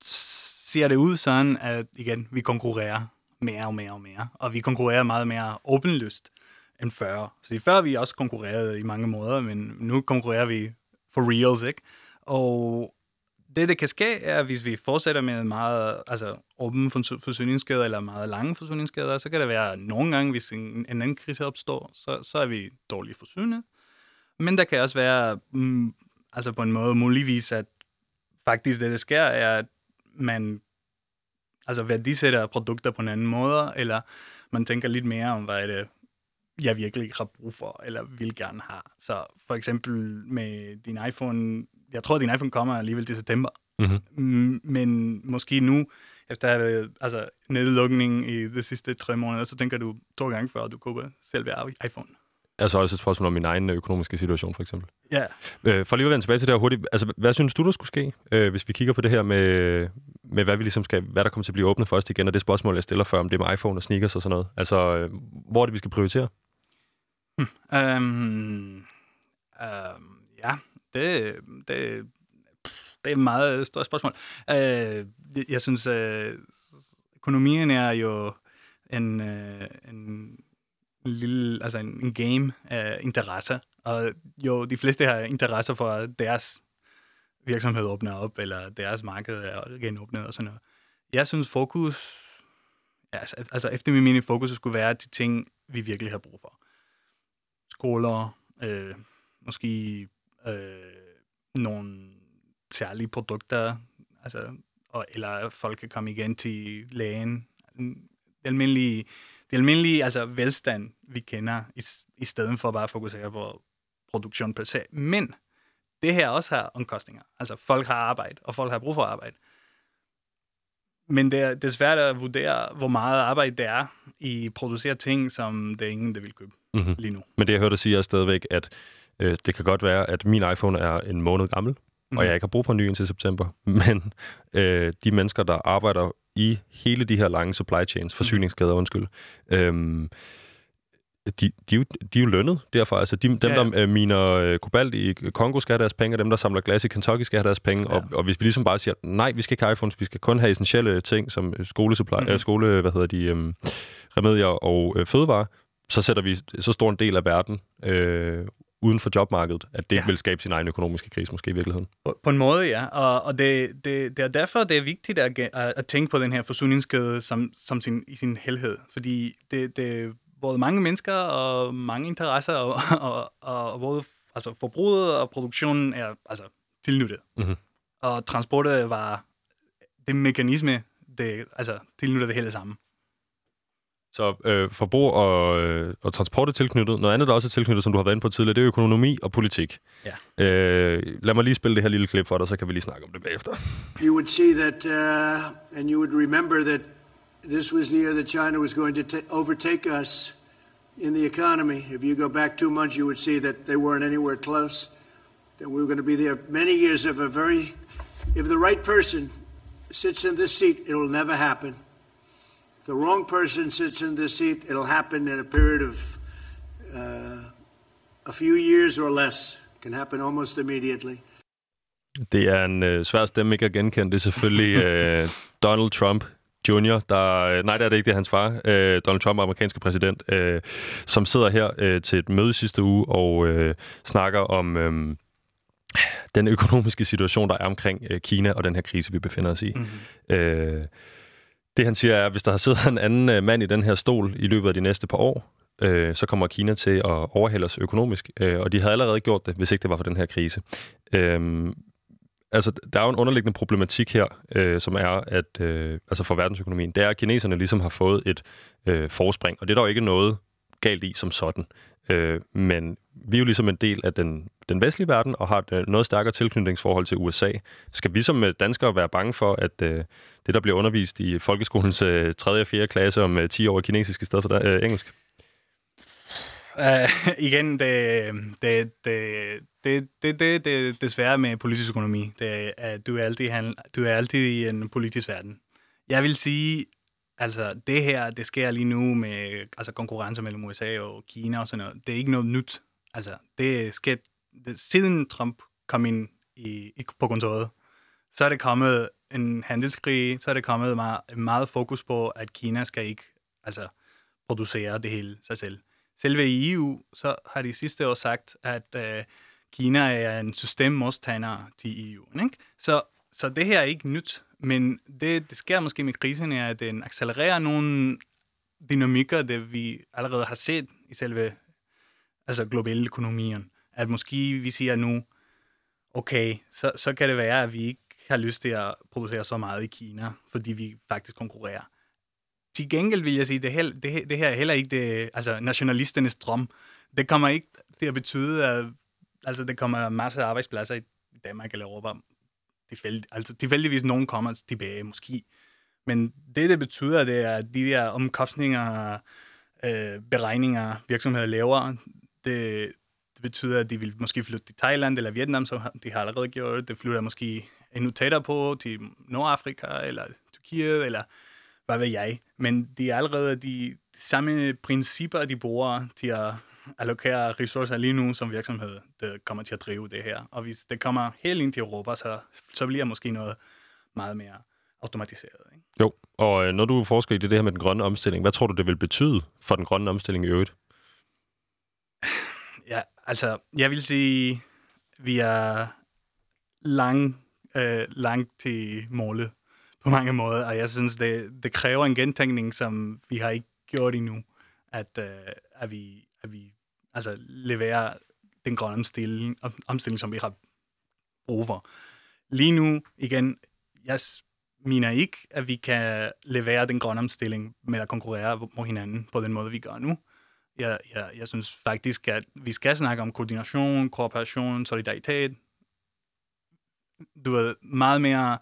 ser det ud sådan, at igen, vi konkurrerer mere og mere og mere. Og vi konkurrerer meget mere åbenlyst end før. Så før vi også konkurrerede i mange måder, men nu konkurrerer vi for reals, ikke? Og det, det kan ske, er, hvis vi fortsætter med meget altså, åben forsyningsskader eller meget lange forsyningsskader, så kan det være nogle gange, hvis en, en anden krise opstår, så, så er vi dårligt forsynet. Men der kan også være, mm, altså på en måde muligvis, at faktisk det, der sker, er, at man altså værdisætter produkter på en anden måde, eller man tænker lidt mere om, hvad er det, jeg virkelig har brug for, eller vil gerne have. Så for eksempel med din iPhone, jeg tror, at din iPhone kommer alligevel til september, mm-hmm. men måske nu, efter altså, nedlukningen i de sidste tre måneder, så tænker du to gange før, du køber selve iPhone. Altså også et spørgsmål om min egen økonomiske situation, for eksempel. Ja. Øh, for lige at vende tilbage til det her hurtigt. Altså, hvad synes du, der skulle ske, øh, hvis vi kigger på det her med, med hvad, vi ligesom skal, hvad der kommer til at blive åbnet først igen, og det spørgsmål, jeg stiller før, om det med iPhone og sneakers og sådan noget. Altså, øh, hvor er det, vi skal prioritere? Hmm. Um, um, det, det, det er et meget stort spørgsmål. Øh, jeg synes, øh, økonomien er jo en, øh, en lille, altså en, en game af interesser. Og jo, de fleste har interesser for, at deres virksomhed åbner op, eller deres marked er genåbnet og sådan noget. Jeg synes, fokus, ja, altså, altså efter min mening, fokus skulle være de ting, vi virkelig har brug for. Skoler, øh, måske øh, nogle særlige produkter, altså, og, eller folk kan komme igen til lægen. Almindelige det almindelige altså velstand, vi kender, i, i stedet for bare at fokusere på produktion per se. Men det her også har omkostninger. Altså folk har arbejde, og folk har brug for arbejde. men det er, det svært at vurdere, hvor meget arbejde det er i at producere ting, som det er ingen, der vil købe mm-hmm. lige nu. Men det, jeg hørte dig sige, er stadigvæk, at øh, det kan godt være, at min iPhone er en måned gammel, mm-hmm. og mhm. jeg ikke har brug for en ny indtil september. (laughs) Men øh, de mennesker, der arbejder i hele de her lange supply chains, forsyningskæder, mm-hmm. undskyld, øh, de, de, de er jo lønnet derfor. Altså de, dem, ja, ja. der øh, miner øh, kobalt i Kongo, skal have deres penge, og dem, der samler glas i Kentucky, skal have deres penge. Ja. Og, og hvis vi ligesom bare siger, nej, vi skal ikke have iPhones, vi skal kun have essentielle ting, som skolesupply, mm-hmm. øh, skole, hvad hedder de, øh, remedier og øh, fødevare, så sætter vi så stor en del af verden øh, uden for jobmarkedet, at det ja. vil skabe sin egen økonomiske krise måske i virkeligheden. På, på en måde, ja. Og, og det, det, det er derfor, det er vigtigt at, at, at tænke på den her forsyningskæde som, som sin, i sin helhed. Fordi det, det både mange mennesker og mange interesser, og, (laughs) og, og, og både altså forbruget og produktionen er altså tilnyttet. Mm-hmm. Og transportet var det mekanisme, det, altså tilnytter det hele sammen. Så øh, forbrug og, øh, og transport er tilknyttet. Noget andet, der også er tilknyttet, som du har været inde på tidligere, det er økonomi og politik. Ja. Øh, lad mig lige spille det her lille klip for dig, så kan vi lige snakke om det bagefter. You would see that, uh, and you would remember that this was the year that China was going to overtake us in the economy. If you go back two months, you would see that they weren't anywhere close. That we were going to be there many years of a very, if the right person sits in this seat, it will never happen the wrong person sits in this seat, it'll happen in a period of uh, a few years or less. It can happen almost immediately. Det er en øh, svær stemme ikke at genkende. Det er selvfølgelig øh, Donald Trump Jr., der... Øh, nej, det er det ikke, det er hans far. Øh, Donald Trump, amerikanske præsident, øh, som sidder her øh, til et møde sidste uge og øh, snakker om... Øh, den økonomiske situation, der er omkring øh, Kina og den her krise, vi befinder os i. Mm-hmm. Øh, det han siger er, at hvis der har siddet (laughs) en anden øh, mand i den her stol i løbet af de næste par år, øh, så kommer Kina til at overhælde os økonomisk. Øh, og de havde allerede gjort det, hvis ikke det var for den her krise. Øh, altså, der er jo en underliggende problematik her, øh, som er, at øh, altså for verdensøkonomien, det er, at kineserne ligesom har fået et øh, forspring, og det er der jo ikke noget galt i som sådan. Øh, men vi er jo ligesom en del af den, den vestlige verden og har et øh, noget stærkere tilknytningsforhold til USA. Skal vi som øh, danskere være bange for, at øh, det, der bliver undervist i folkeskolens øh, 3. og 4. klasse om øh, 10 år kinesisk i stedet for øh, engelsk? Uh, (laughs) igen, det, det, det, det, det, det, det desværre med politisk økonomi. Det, uh, du, er altid, du er altid i en politisk verden. Jeg vil sige, Altså, det her, det sker lige nu med altså, konkurrence mellem USA og Kina og sådan noget. Det er ikke noget nyt. Altså, det sker, det, siden Trump kom ind i, i, på kontoret, så er det kommet en handelskrig, så er det kommet meget, meget fokus på, at Kina skal ikke altså, producere det hele sig selv. Selve i EU, så har de sidste år sagt, at øh, Kina er en systemmodstander til EU. Ikke? Så, så det her er ikke nyt. Men det, det sker måske med krisen, er, at den accelererer nogle dynamikker, det vi allerede har set i selve altså globale økonomien. At måske vi siger nu, okay, så, så kan det være, at vi ikke har lyst til at producere så meget i Kina, fordi vi faktisk konkurrerer. Til gengæld vil jeg sige, det, her, det, det her er heller ikke det, altså nationalisternes drøm. Det kommer ikke til at betyde, at altså, det kommer masser af arbejdspladser i Danmark eller Europa tilfældig, altså tilfældigvis nogen kommer tilbage, måske. Men det, det betyder, det er, at de der omkostninger, øh, beregninger, virksomheder laver, det betyder, at de vil måske flytte til Thailand eller Vietnam, som de har allerede gjort. Det flytter måske endnu tættere på til Nordafrika eller Tyrkiet, eller hvad ved jeg. Men de er allerede de, samme principper, de bruger til at allokere ressourcer lige nu som virksomhed, der kommer til at drive det her. Og hvis det kommer helt ind til Europa, så, så bliver måske noget meget mere automatiseret. Ikke? Jo, og øh, når du forsker i det, det her med den grønne omstilling, hvad tror du, det vil betyde for den grønne omstilling i øvrigt? Altså, jeg vil sige, vi er lang, øh, langt til målet på mange måder, og jeg synes, det, det kræver en gentænkning, som vi har ikke gjort endnu, at, øh, at, vi, at vi altså leverer den grønne omstilling, omstilling, som vi har brug for. Lige nu, igen, jeg mener ikke, at vi kan levere den grønne omstilling med at konkurrere mod hinanden på den måde, vi gør nu. Jeg, jeg, jeg synes faktisk, at vi skal snakke om koordination, kooperation, solidaritet. Du ved, meget mere,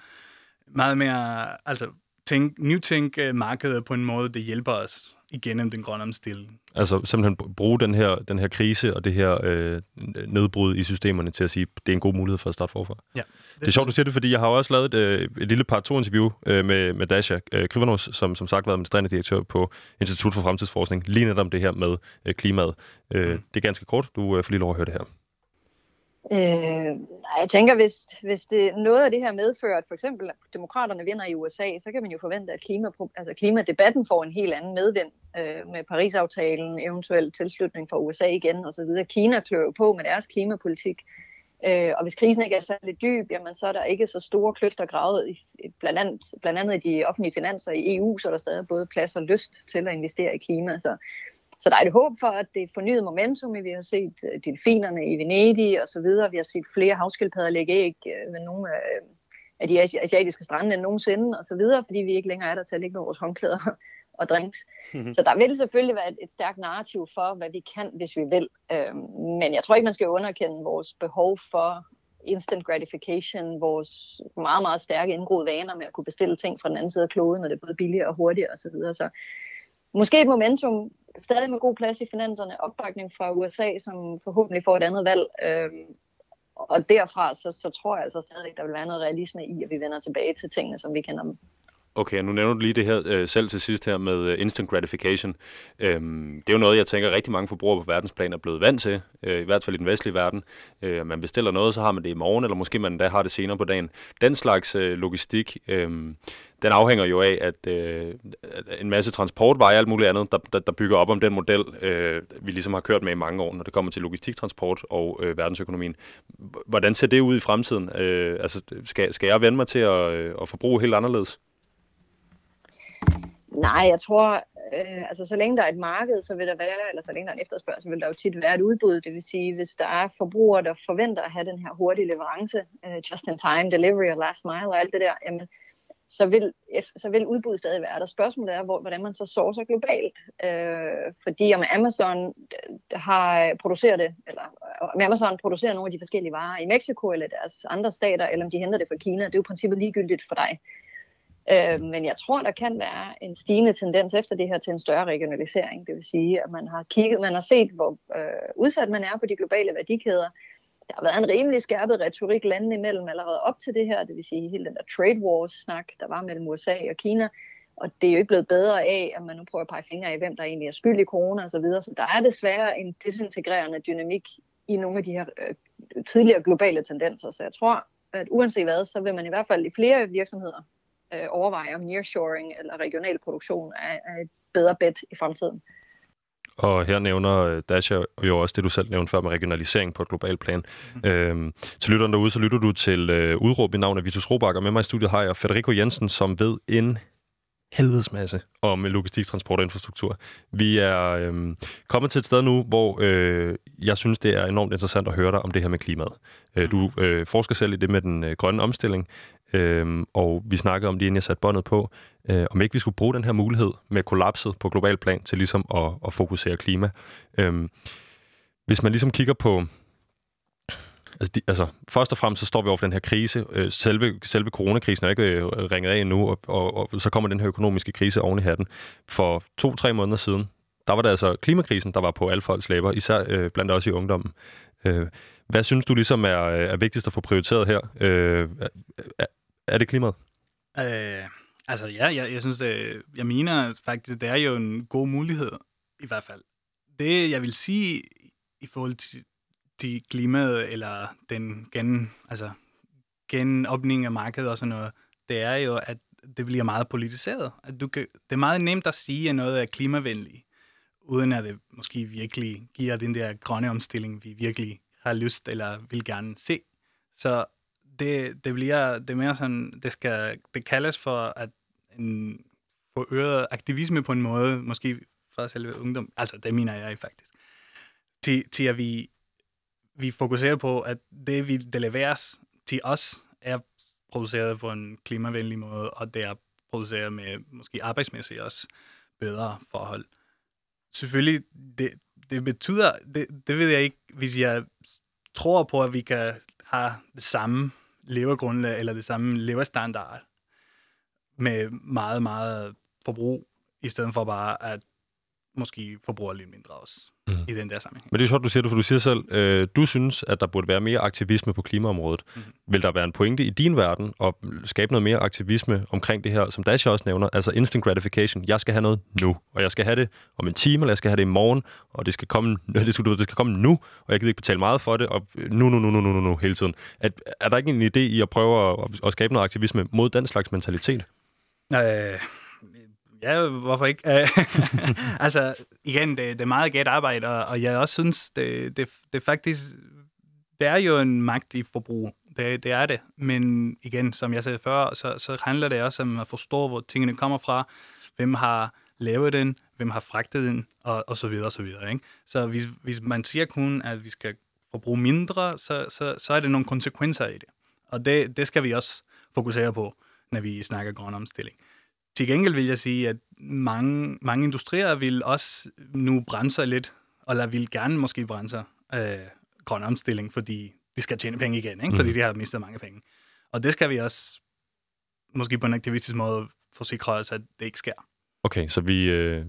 meget mere, altså tænk, nytænke øh, markedet på en måde, der hjælper os igennem den grønne omstilling. Altså simpelthen bruge den her, den her krise og det her øh, nedbrud i systemerne til at sige, at det er en god mulighed for at starte forfra. Ja. Det er sjovt, du siger det, fordi jeg har også lavet et, øh, et lille par to interview øh, med, med Dasha øh, Krivanos, som som sagt var administrerende direktør på Institut for Fremtidsforskning, lige netop om det her med øh, klimaet. Øh, mm. Det er ganske kort. Du øh, får lige lov at høre det her. Øh, jeg tænker, hvis, hvis det, noget af det her medfører, at for eksempel at demokraterne vinder i USA, så kan man jo forvente, at klima, altså klimadebatten får en helt anden medvind øh, med Paris-aftalen, eventuel tilslutning fra USA igen osv. Kina klør jo på med deres klimapolitik. Øh, og hvis krisen ikke er særlig dyb, jamen, så er der ikke så store kløfter gravet, i, blandt, andet, blandt andet i de offentlige finanser i EU, så er der stadig både plads og lyst til at investere i klima. Så så der er et håb for, at det fornyede momentum. Vi har set øh, delfinerne i Venedig og så videre. Vi har set flere havskildpadder lægge æg ved øh, nogle af de asiatiske strande end nogensinde og så videre, fordi vi ikke længere er der til at lægge vores håndklæder (laughs) og drinks. Mm-hmm. Så der vil selvfølgelig være et, et stærkt narrativ for, hvad vi kan, hvis vi vil. Øhm, men jeg tror ikke, man skal underkende vores behov for instant gratification, vores meget, meget stærke indgroede vaner med at kunne bestille ting fra den anden side af kloden, og det er både billigere og hurtigere osv. Så, videre. så måske et momentum, stadig med god plads i finanserne, opbakning fra USA, som forhåbentlig får et andet valg. Øhm, og derfra, så, så tror jeg altså stadig, der vil være noget realisme i, at vi vender tilbage til tingene, som vi kender dem. Okay, nu nævner du lige det her øh, selv til sidst her med øh, instant gratification. Øhm, det er jo noget, jeg tænker rigtig mange forbrugere på verdensplan er blevet vant til, øh, i hvert fald i den vestlige verden. Øh, man bestiller noget, så har man det i morgen, eller måske man da har det senere på dagen. Den slags øh, logistik, øh, den afhænger jo af, at øh, en masse transportveje og alt muligt andet, der, der, der bygger op om den model, øh, vi ligesom har kørt med i mange år, når det kommer til logistiktransport og øh, verdensøkonomien. Hvordan ser det ud i fremtiden? Øh, altså, skal, skal jeg vende mig til at, øh, at forbruge helt anderledes? Nej, jeg tror, øh, altså så længe der er et marked, så vil der være, eller så længe der er en efterspørgsel, vil der jo tit være et udbud. Det vil sige, hvis der er forbrugere, der forventer at have den her hurtige leverance, øh, just-in-time delivery og last mile og alt det der, jamen, så vil, så vil udbuddet stadig være der. Spørgsmålet er, hvor, hvordan man så sourcer globalt. Øh, fordi om Amazon øh, har produceret det, eller øh, om Amazon producerer nogle af de forskellige varer i Mexico eller deres andre stater, eller om de henter det fra Kina, det er jo i princippet ligegyldigt for dig. Øh, men jeg tror, der kan være en stigende tendens efter det her til en større regionalisering. Det vil sige, at man har kigget, man har set, hvor øh, udsat man er på de globale værdikæder. Der har været en rimelig skærpet retorik landene imellem allerede op til det her, det vil sige hele den der trade wars-snak, der var mellem USA og Kina. Og det er jo ikke blevet bedre af, at man nu prøver at pege fingre af, hvem der egentlig er skyld i corona osv. Så, videre. så der er desværre en desintegrerende dynamik i nogle af de her øh, tidligere globale tendenser. Så jeg tror, at uanset hvad, så vil man i hvert fald i flere virksomheder øh, overveje, om nearshoring eller regional produktion er, er et bedre bet i fremtiden. Og her nævner øh, Dasha jo også det, du selv nævnte før med regionalisering på et globalt plan. Mm. Øhm, til lytteren derude, så lytter du til øh, udråb. i navn af Vitus Robak, og med mig i studiet har jeg Federico Jensen, som ved en helvedes masse om logistik, transport og infrastruktur. Vi er øh, kommet til et sted nu, hvor øh, jeg synes, det er enormt interessant at høre dig om det her med klimaet. Øh, du øh, forsker selv i det med den øh, grønne omstilling, øh, og vi snakkede om det, inden jeg satte båndet på, øh, om ikke vi skulle bruge den her mulighed med kollapset på global plan til ligesom at, at fokusere klima. Øh, hvis man ligesom kigger på Altså, de, altså, først og fremmest så står vi over for den her krise. Øh, selve, selve coronakrisen er ikke øh, ringet af endnu, og, og, og så kommer den her økonomiske krise oven i hatten. For to-tre måneder siden, der var det altså klimakrisen, der var på alle folks læber, især øh, blandt også i ungdommen. Øh, hvad synes du ligesom er, er vigtigst at få prioriteret her? Øh, er, det klimaet? Øh, altså ja, jeg, jeg synes, det, jeg mener faktisk, det er jo en god mulighed, i hvert fald. Det, jeg vil sige i forhold til, til klimaet, eller den gen, altså, genåbning af markedet og sådan noget, det er jo, at det bliver meget politiseret. At du kan, det er meget nemt at sige, at noget er klimavenligt, uden at det måske virkelig giver den der grønne omstilling, vi virkelig har lyst eller vil gerne se. Så det, det bliver det er mere sådan, det skal det kaldes for at en få øget aktivisme på en måde, måske fra selve ungdom, altså det mener jeg faktisk, til, til at vi vi fokuserer på, at det, vi det leveres til os, er produceret på en klimavenlig måde, og det er produceret med måske arbejdsmæssigt også bedre forhold. Selvfølgelig, det, det betyder, det, det ved jeg ikke, hvis jeg tror på, at vi kan have det samme levergrundlag eller det samme leverstandard med meget, meget forbrug, i stedet for bare at måske forbruger lidt mindre også mm. i den der sammenhæng. Men det er sjovt, du siger det, for du siger selv, øh, du synes, at der burde være mere aktivisme på klimaområdet. Mm. Vil der være en pointe i din verden at skabe noget mere aktivisme omkring det her, som Dash også nævner, altså instant gratification. Jeg skal have noget nu, og jeg skal have det om en time, eller jeg skal have det i morgen, og det skal komme, (laughs) det skal, det skal komme nu, og jeg kan ikke betale meget for det, og nu, nu, nu, nu, nu, nu, nu hele tiden. Er, er der ikke en idé i at prøve at, at skabe noget aktivisme mod den slags mentalitet? Øh, Ja, hvorfor ikke? Øh, (laughs) altså, igen, det, det er meget gæt arbejde, og, og jeg også synes, det, det, det faktisk, det er jo en magt i forbrug. Det, det er det. Men igen, som jeg sagde før, så, så handler det også om at forstå, hvor tingene kommer fra, hvem har lavet den, hvem har fragtet den, og, og så videre, og så videre. Ikke? Så hvis, hvis man siger kun, at vi skal forbruge mindre, så, så, så er det nogle konsekvenser i det. Og det, det skal vi også fokusere på, når vi snakker grøn omstilling. Til gengæld vil jeg sige, at mange, mange industrier vil også nu brænde lidt, eller vil gerne måske brænde sig øh, grøn omstilling, fordi de skal tjene penge igen, ikke? fordi mm. de har mistet mange penge. Og det skal vi også, måske på en aktivistisk måde, forsikre os, at det ikke sker. Okay, så vi, øh,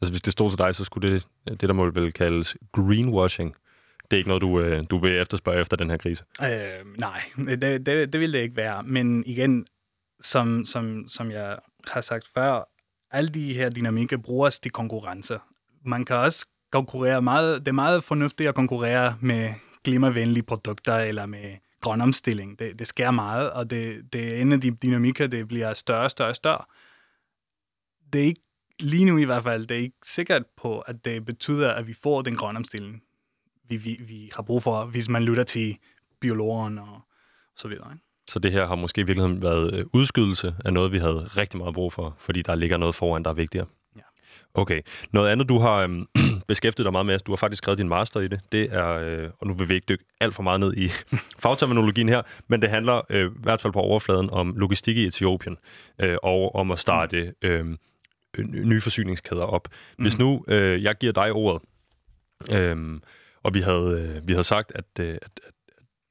altså hvis det stod til dig, så skulle det, det der må vel kaldes greenwashing. Det er ikke noget, du, øh, du vil efterspørge efter den her krise? Øh, nej, det, det, det vil det ikke være. Men igen, som, som, som jeg har sagt før, alle de her dynamikker bruges til konkurrence. Man kan også konkurrere meget, det er meget fornuftigt at konkurrere med klimavenlige produkter eller med grøn omstilling. Det, det sker meget, og det, det er en af de dynamikker, det bliver større og større og større. Det er ikke, lige nu i hvert fald, det er ikke sikkert på, at det betyder, at vi får den grønne omstilling, vi, vi, vi har brug for, hvis man lytter til biologerne og så videre. Ikke? Så det her har måske i virkeligheden været øh, udskydelse af noget, vi havde rigtig meget brug for, fordi der ligger noget foran, der er vigtigere. Ja. Okay. Noget andet, du har øhm, (clears throat) beskæftiget dig meget med, du har faktisk skrevet din master i det, det er, øh, og nu vil vi ikke dykke alt for meget ned i (laughs) fagterminologien her, men det handler øh, i hvert fald på overfladen om logistik i Etiopien, øh, og om at starte øh, nye forsyningskæder op. Hvis mm. nu øh, jeg giver dig ordet, øh, og vi havde, øh, vi havde sagt, at, øh, at, at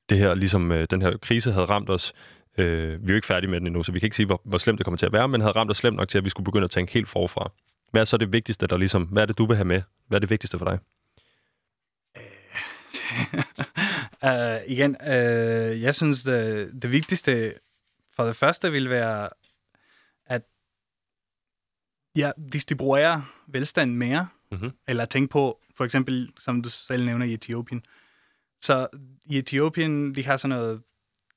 det her, ligesom øh, den her krise havde ramt os. Øh, vi er jo ikke færdige med den endnu, så vi kan ikke sige, hvor, hvor slemt det kommer til at være, men havde ramt os slemt nok til, at vi skulle begynde at tænke helt forfra. Hvad er så det vigtigste, der ligesom, hvad er det, du vil have med? Hvad er det vigtigste for dig? uh, (laughs) igen, uh, jeg synes, det, det vigtigste for det første vil være, at ja, distribuere velstand mere, mm-hmm. eller tænke på, for eksempel, som du selv nævner i Etiopien, så i Etiopien, de har sådan noget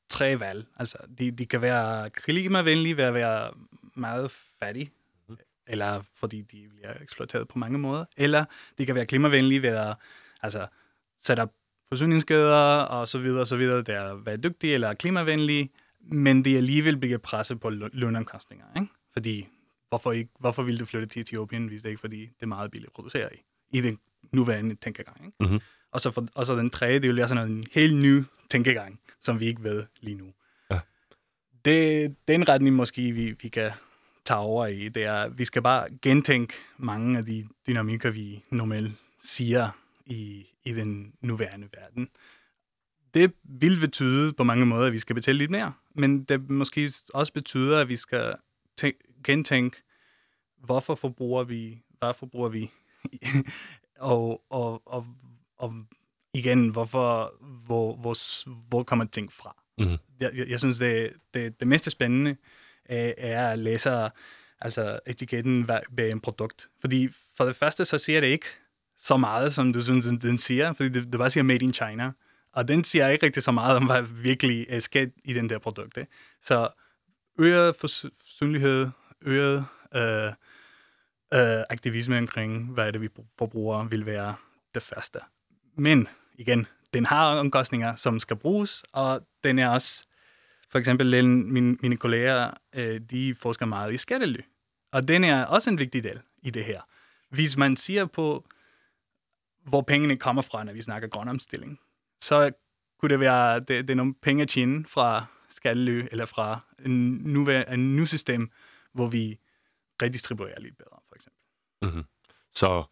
tre valg. Altså, de, de kan være klimavenlige ved at være meget fattige, mm. eller fordi de bliver eksploateret på mange måder, eller de kan være klimavenlige ved at altså, sætte op forsyningskæder og så videre og så videre, der er være dygtige eller klimavenlige, men de alligevel bliver presset på lønomkostninger. Ikke? Fordi, hvorfor, ikke, hvorfor vil du flytte til Etiopien, hvis det ikke fordi, det er meget billigt at producere i, i den nuværende tænkegang. Ikke? Mm-hmm. Og så, for, og så den tredje, det er jo sådan en helt ny tænkegang, som vi ikke ved lige nu. Ja. Det, den retning måske, vi, vi kan tage over i, det er, at vi skal bare gentænke mange af de dynamikker, vi normalt siger i, i den nuværende verden. Det vil betyde på mange måder, at vi skal betale lidt mere, men det måske også betyder, at vi skal tænk- gentænke, hvorfor forbruger vi, hvad forbruger vi, (laughs) og, og, og og igen, hvorfor, hvor, hvor, hvor kommer ting fra? Mm. Jeg, jeg, jeg synes, det, det, det mest spændende er, er at læse altså etiketten bag en produkt. Fordi for det første, så siger det ikke så meget, som du synes, den siger, fordi det, det bare siger made in China. Og den siger ikke rigtig så meget om, hvad virkelig er sket i den der produkt. Så øget forsynlighed, øget øh, øh, aktivisme omkring, hvad er det, vi forbruger, vil være det første. Men igen, den har omkostninger, som skal bruges, og den er også, for eksempel min, mine kolleger, øh, de forsker meget i skattely. Og den er også en vigtig del i det her. Hvis man siger på, hvor pengene kommer fra, når vi snakker grøn omstilling, så kunne det være, det, det er nogle penge at tjene fra skattely, eller fra en nu, en nu system, hvor vi redistribuerer lidt bedre, for eksempel. Mm-hmm. Så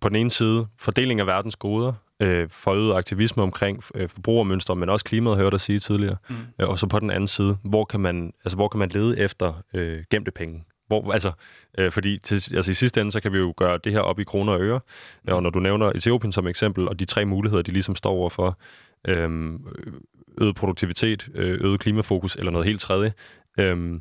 på den ene side fordeling af verdens goder, øh, forøget aktivisme omkring øh, forbrugermønstre, men også klimaet, hørte dig sige tidligere. Mm. Øh, og så på den anden side, hvor kan man, altså, hvor kan man lede efter øh, gemte penge? Hvor, altså, øh, fordi til, altså, i sidste ende, så kan vi jo gøre det her op i kroner og øre. Mm. Og når du nævner Etiopien som eksempel, og de tre muligheder, de ligesom står overfor, øh, øget produktivitet, øh, øget klimafokus eller noget helt tredje, øh,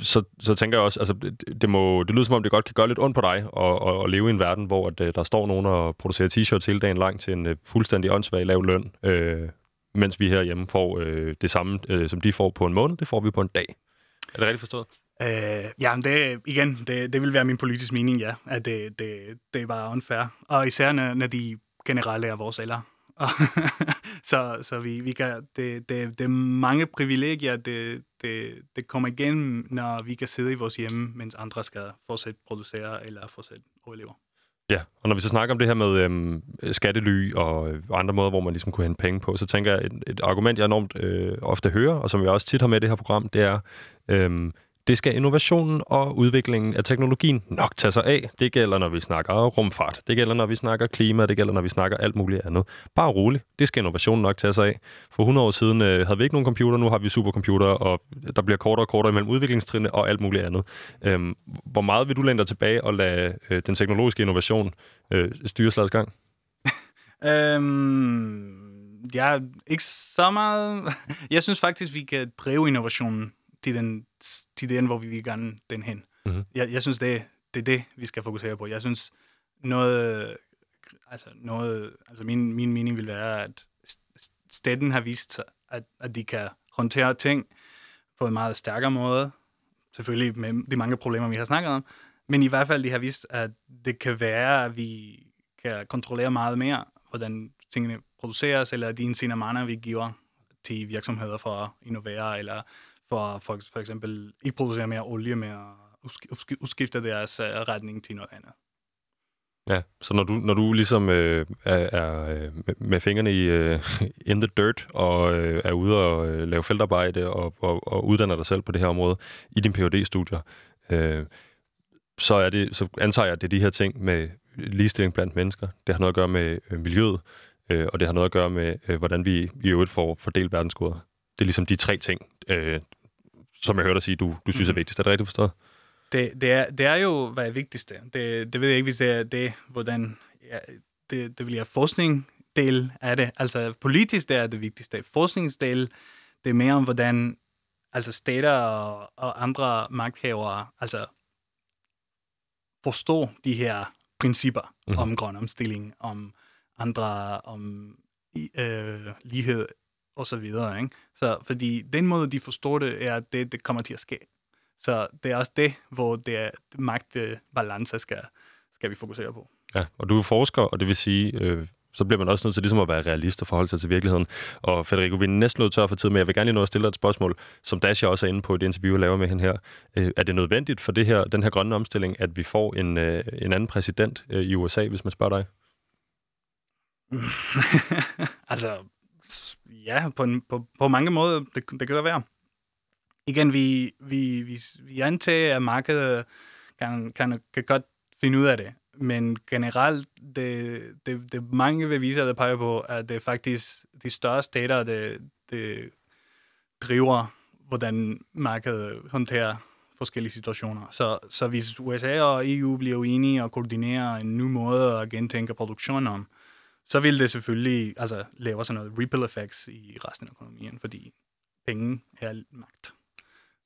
så, så tænker jeg også, altså, det, det, må, det lyder som om, det godt kan gøre lidt ondt på dig at, at, at leve i en verden, hvor at, øh, der står nogen og producerer t-shirts hele dagen lang til en uh, fuldstændig åndssvag lav løn, øh, mens vi herhjemme får øh, det samme, øh, som de får på en måned, det får vi på en dag. Er det rigtigt forstået? Øh, ja, men det, igen, det, det vil være min politiske mening, ja, at det, det, det er bare unfair. Og især når, når de generelt er vores alder. (laughs) så så vi, vi kan, det, det, det er mange privilegier, det, det, det kommer igennem, når vi kan sidde i vores hjemme, mens andre skal fortsætte producere eller fortsætte overleve. Ja, og når vi så snakker om det her med øhm, skattely øh, og andre måder, hvor man ligesom kunne hente penge på, så tænker jeg, et, et argument, jeg enormt øh, ofte hører, og som jeg også tit har med i det her program, det er, øhm, det skal innovationen og udviklingen af teknologien nok tage sig af. Det gælder, når vi snakker rumfart. Det gælder, når vi snakker klima. Det gælder, når vi snakker alt muligt andet. Bare roligt. Det skal innovationen nok tage sig af. For 100 år siden øh, havde vi ikke nogen computer. Nu har vi supercomputer, og der bliver kortere og kortere imellem udviklingstrinene og alt muligt andet. Øhm, hvor meget vil du læne dig tilbage og lade øh, den teknologiske innovation øh, styre slagets gang? (laughs) øhm, ja, ikke så meget. (laughs) Jeg synes faktisk, vi kan drive innovationen til den, til den hvor vi vil gerne den hen. Mm-hmm. Jeg, jeg synes, det, det er det, vi skal fokusere på. Jeg synes, noget, altså, noget, altså min, min mening vil være, at staten har vist, at, at de kan håndtere ting på en meget stærkere måde. Selvfølgelig med de mange problemer, vi har snakket om. Men i hvert fald, de har vist, at det kan være, at vi kan kontrollere meget mere, hvordan tingene produceres, eller de incitamenter, vi giver til virksomheder for at innovere, eller for, for, for eksempel ikke producere mere olie, med at udskifte deres uh, retning til noget andet. Ja, så når du, når du ligesom øh, er, er øh, med, fingrene i øh, in the dirt og øh, er ude og øh, lave feltarbejde og, og, og uddanner dig selv på det her område i din phd studier øh, så, er det, så antager jeg, at det er de her ting med ligestilling blandt mennesker. Det har noget at gøre med øh, miljøet, øh, og det har noget at gøre med, øh, hvordan vi i øvrigt får fordelt verdensgoder. Det er ligesom de tre ting, øh, som jeg hørte dig sige, du, du synes mm. er mhm. vigtigst. Er det rigtigt forstået? Det, det, er, det er jo, hvad er vigtigste. Det, det ved jeg ikke, hvis det er det, hvordan... Ja, det, det vil jeg forskning del af det. Altså politisk det er det vigtigste. Forskningsdel, det er mere om, hvordan altså stater og, og andre magthavere altså forstår de her principper mm. om grøn omstilling, om andre, om øh, lighed og så videre. Ikke? Så fordi den måde, de forstår det, er, at det, det kommer til at ske. Så det er også det, hvor det er magtbalance skal, skal vi fokusere på. Ja, og du er forsker, og det vil sige, øh, så bliver man også nødt til ligesom at være realist og forholde sig til virkeligheden. Og Federico, vi er næsten nødt tør for tid, men jeg vil gerne lige nå at stille dig et spørgsmål, som Dasha også er inde på i det interview, jeg laver med hende her. Øh, er det nødvendigt for det her, den her grønne omstilling, at vi får en, øh, en anden præsident øh, i USA, hvis man spørger dig? (laughs) altså, ja, på, en, på, på mange måder, det, det kan det være. Igen, vi, vi, vi, vi antager, at markedet kan, kan, kan godt finde ud af det. Men generelt, det, det, det mange beviser, der peger på, at det er faktisk de større stater, det, det driver, hvordan markedet håndterer forskellige situationer. Så, så hvis USA og EU bliver enige og koordinerer en ny måde at gentænke produktionen om, så vil det selvfølgelig altså, lave sådan noget ripple effects i resten af økonomien, fordi penge er magt.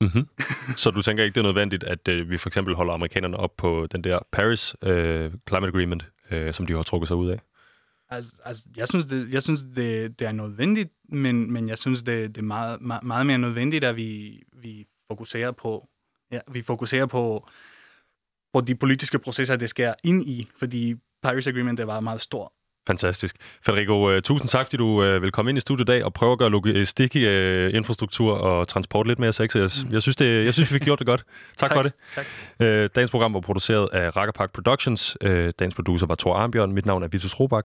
Mm-hmm. (laughs) så du tænker ikke, det er nødvendigt, at øh, vi for eksempel holder amerikanerne op på den der Paris øh, Climate Agreement, øh, som de har trukket sig ud af? Altså, altså jeg synes, det, jeg synes det, det er nødvendigt, men, men jeg synes, det, det er meget, meget, meget mere nødvendigt, at vi, vi fokuserer på ja, vi fokuserer på, på de politiske processer, det sker ind i, fordi Paris Agreement det var meget stor Fantastisk. Federico, uh, tusind tak, fordi du uh, vil komme ind i studiet i dag og prøve at gøre logistik, uh, infrastruktur og transport lidt mere sexy. Jeg, mm. jeg, synes, det, jeg synes, vi fik gjort det godt. Tak, (laughs) tak for det. Tak. Uh, dagens program var produceret af Rakkerpark Productions. Uh, dagens producer var Thor Arnbjørn. Mit navn er Vitus Robak.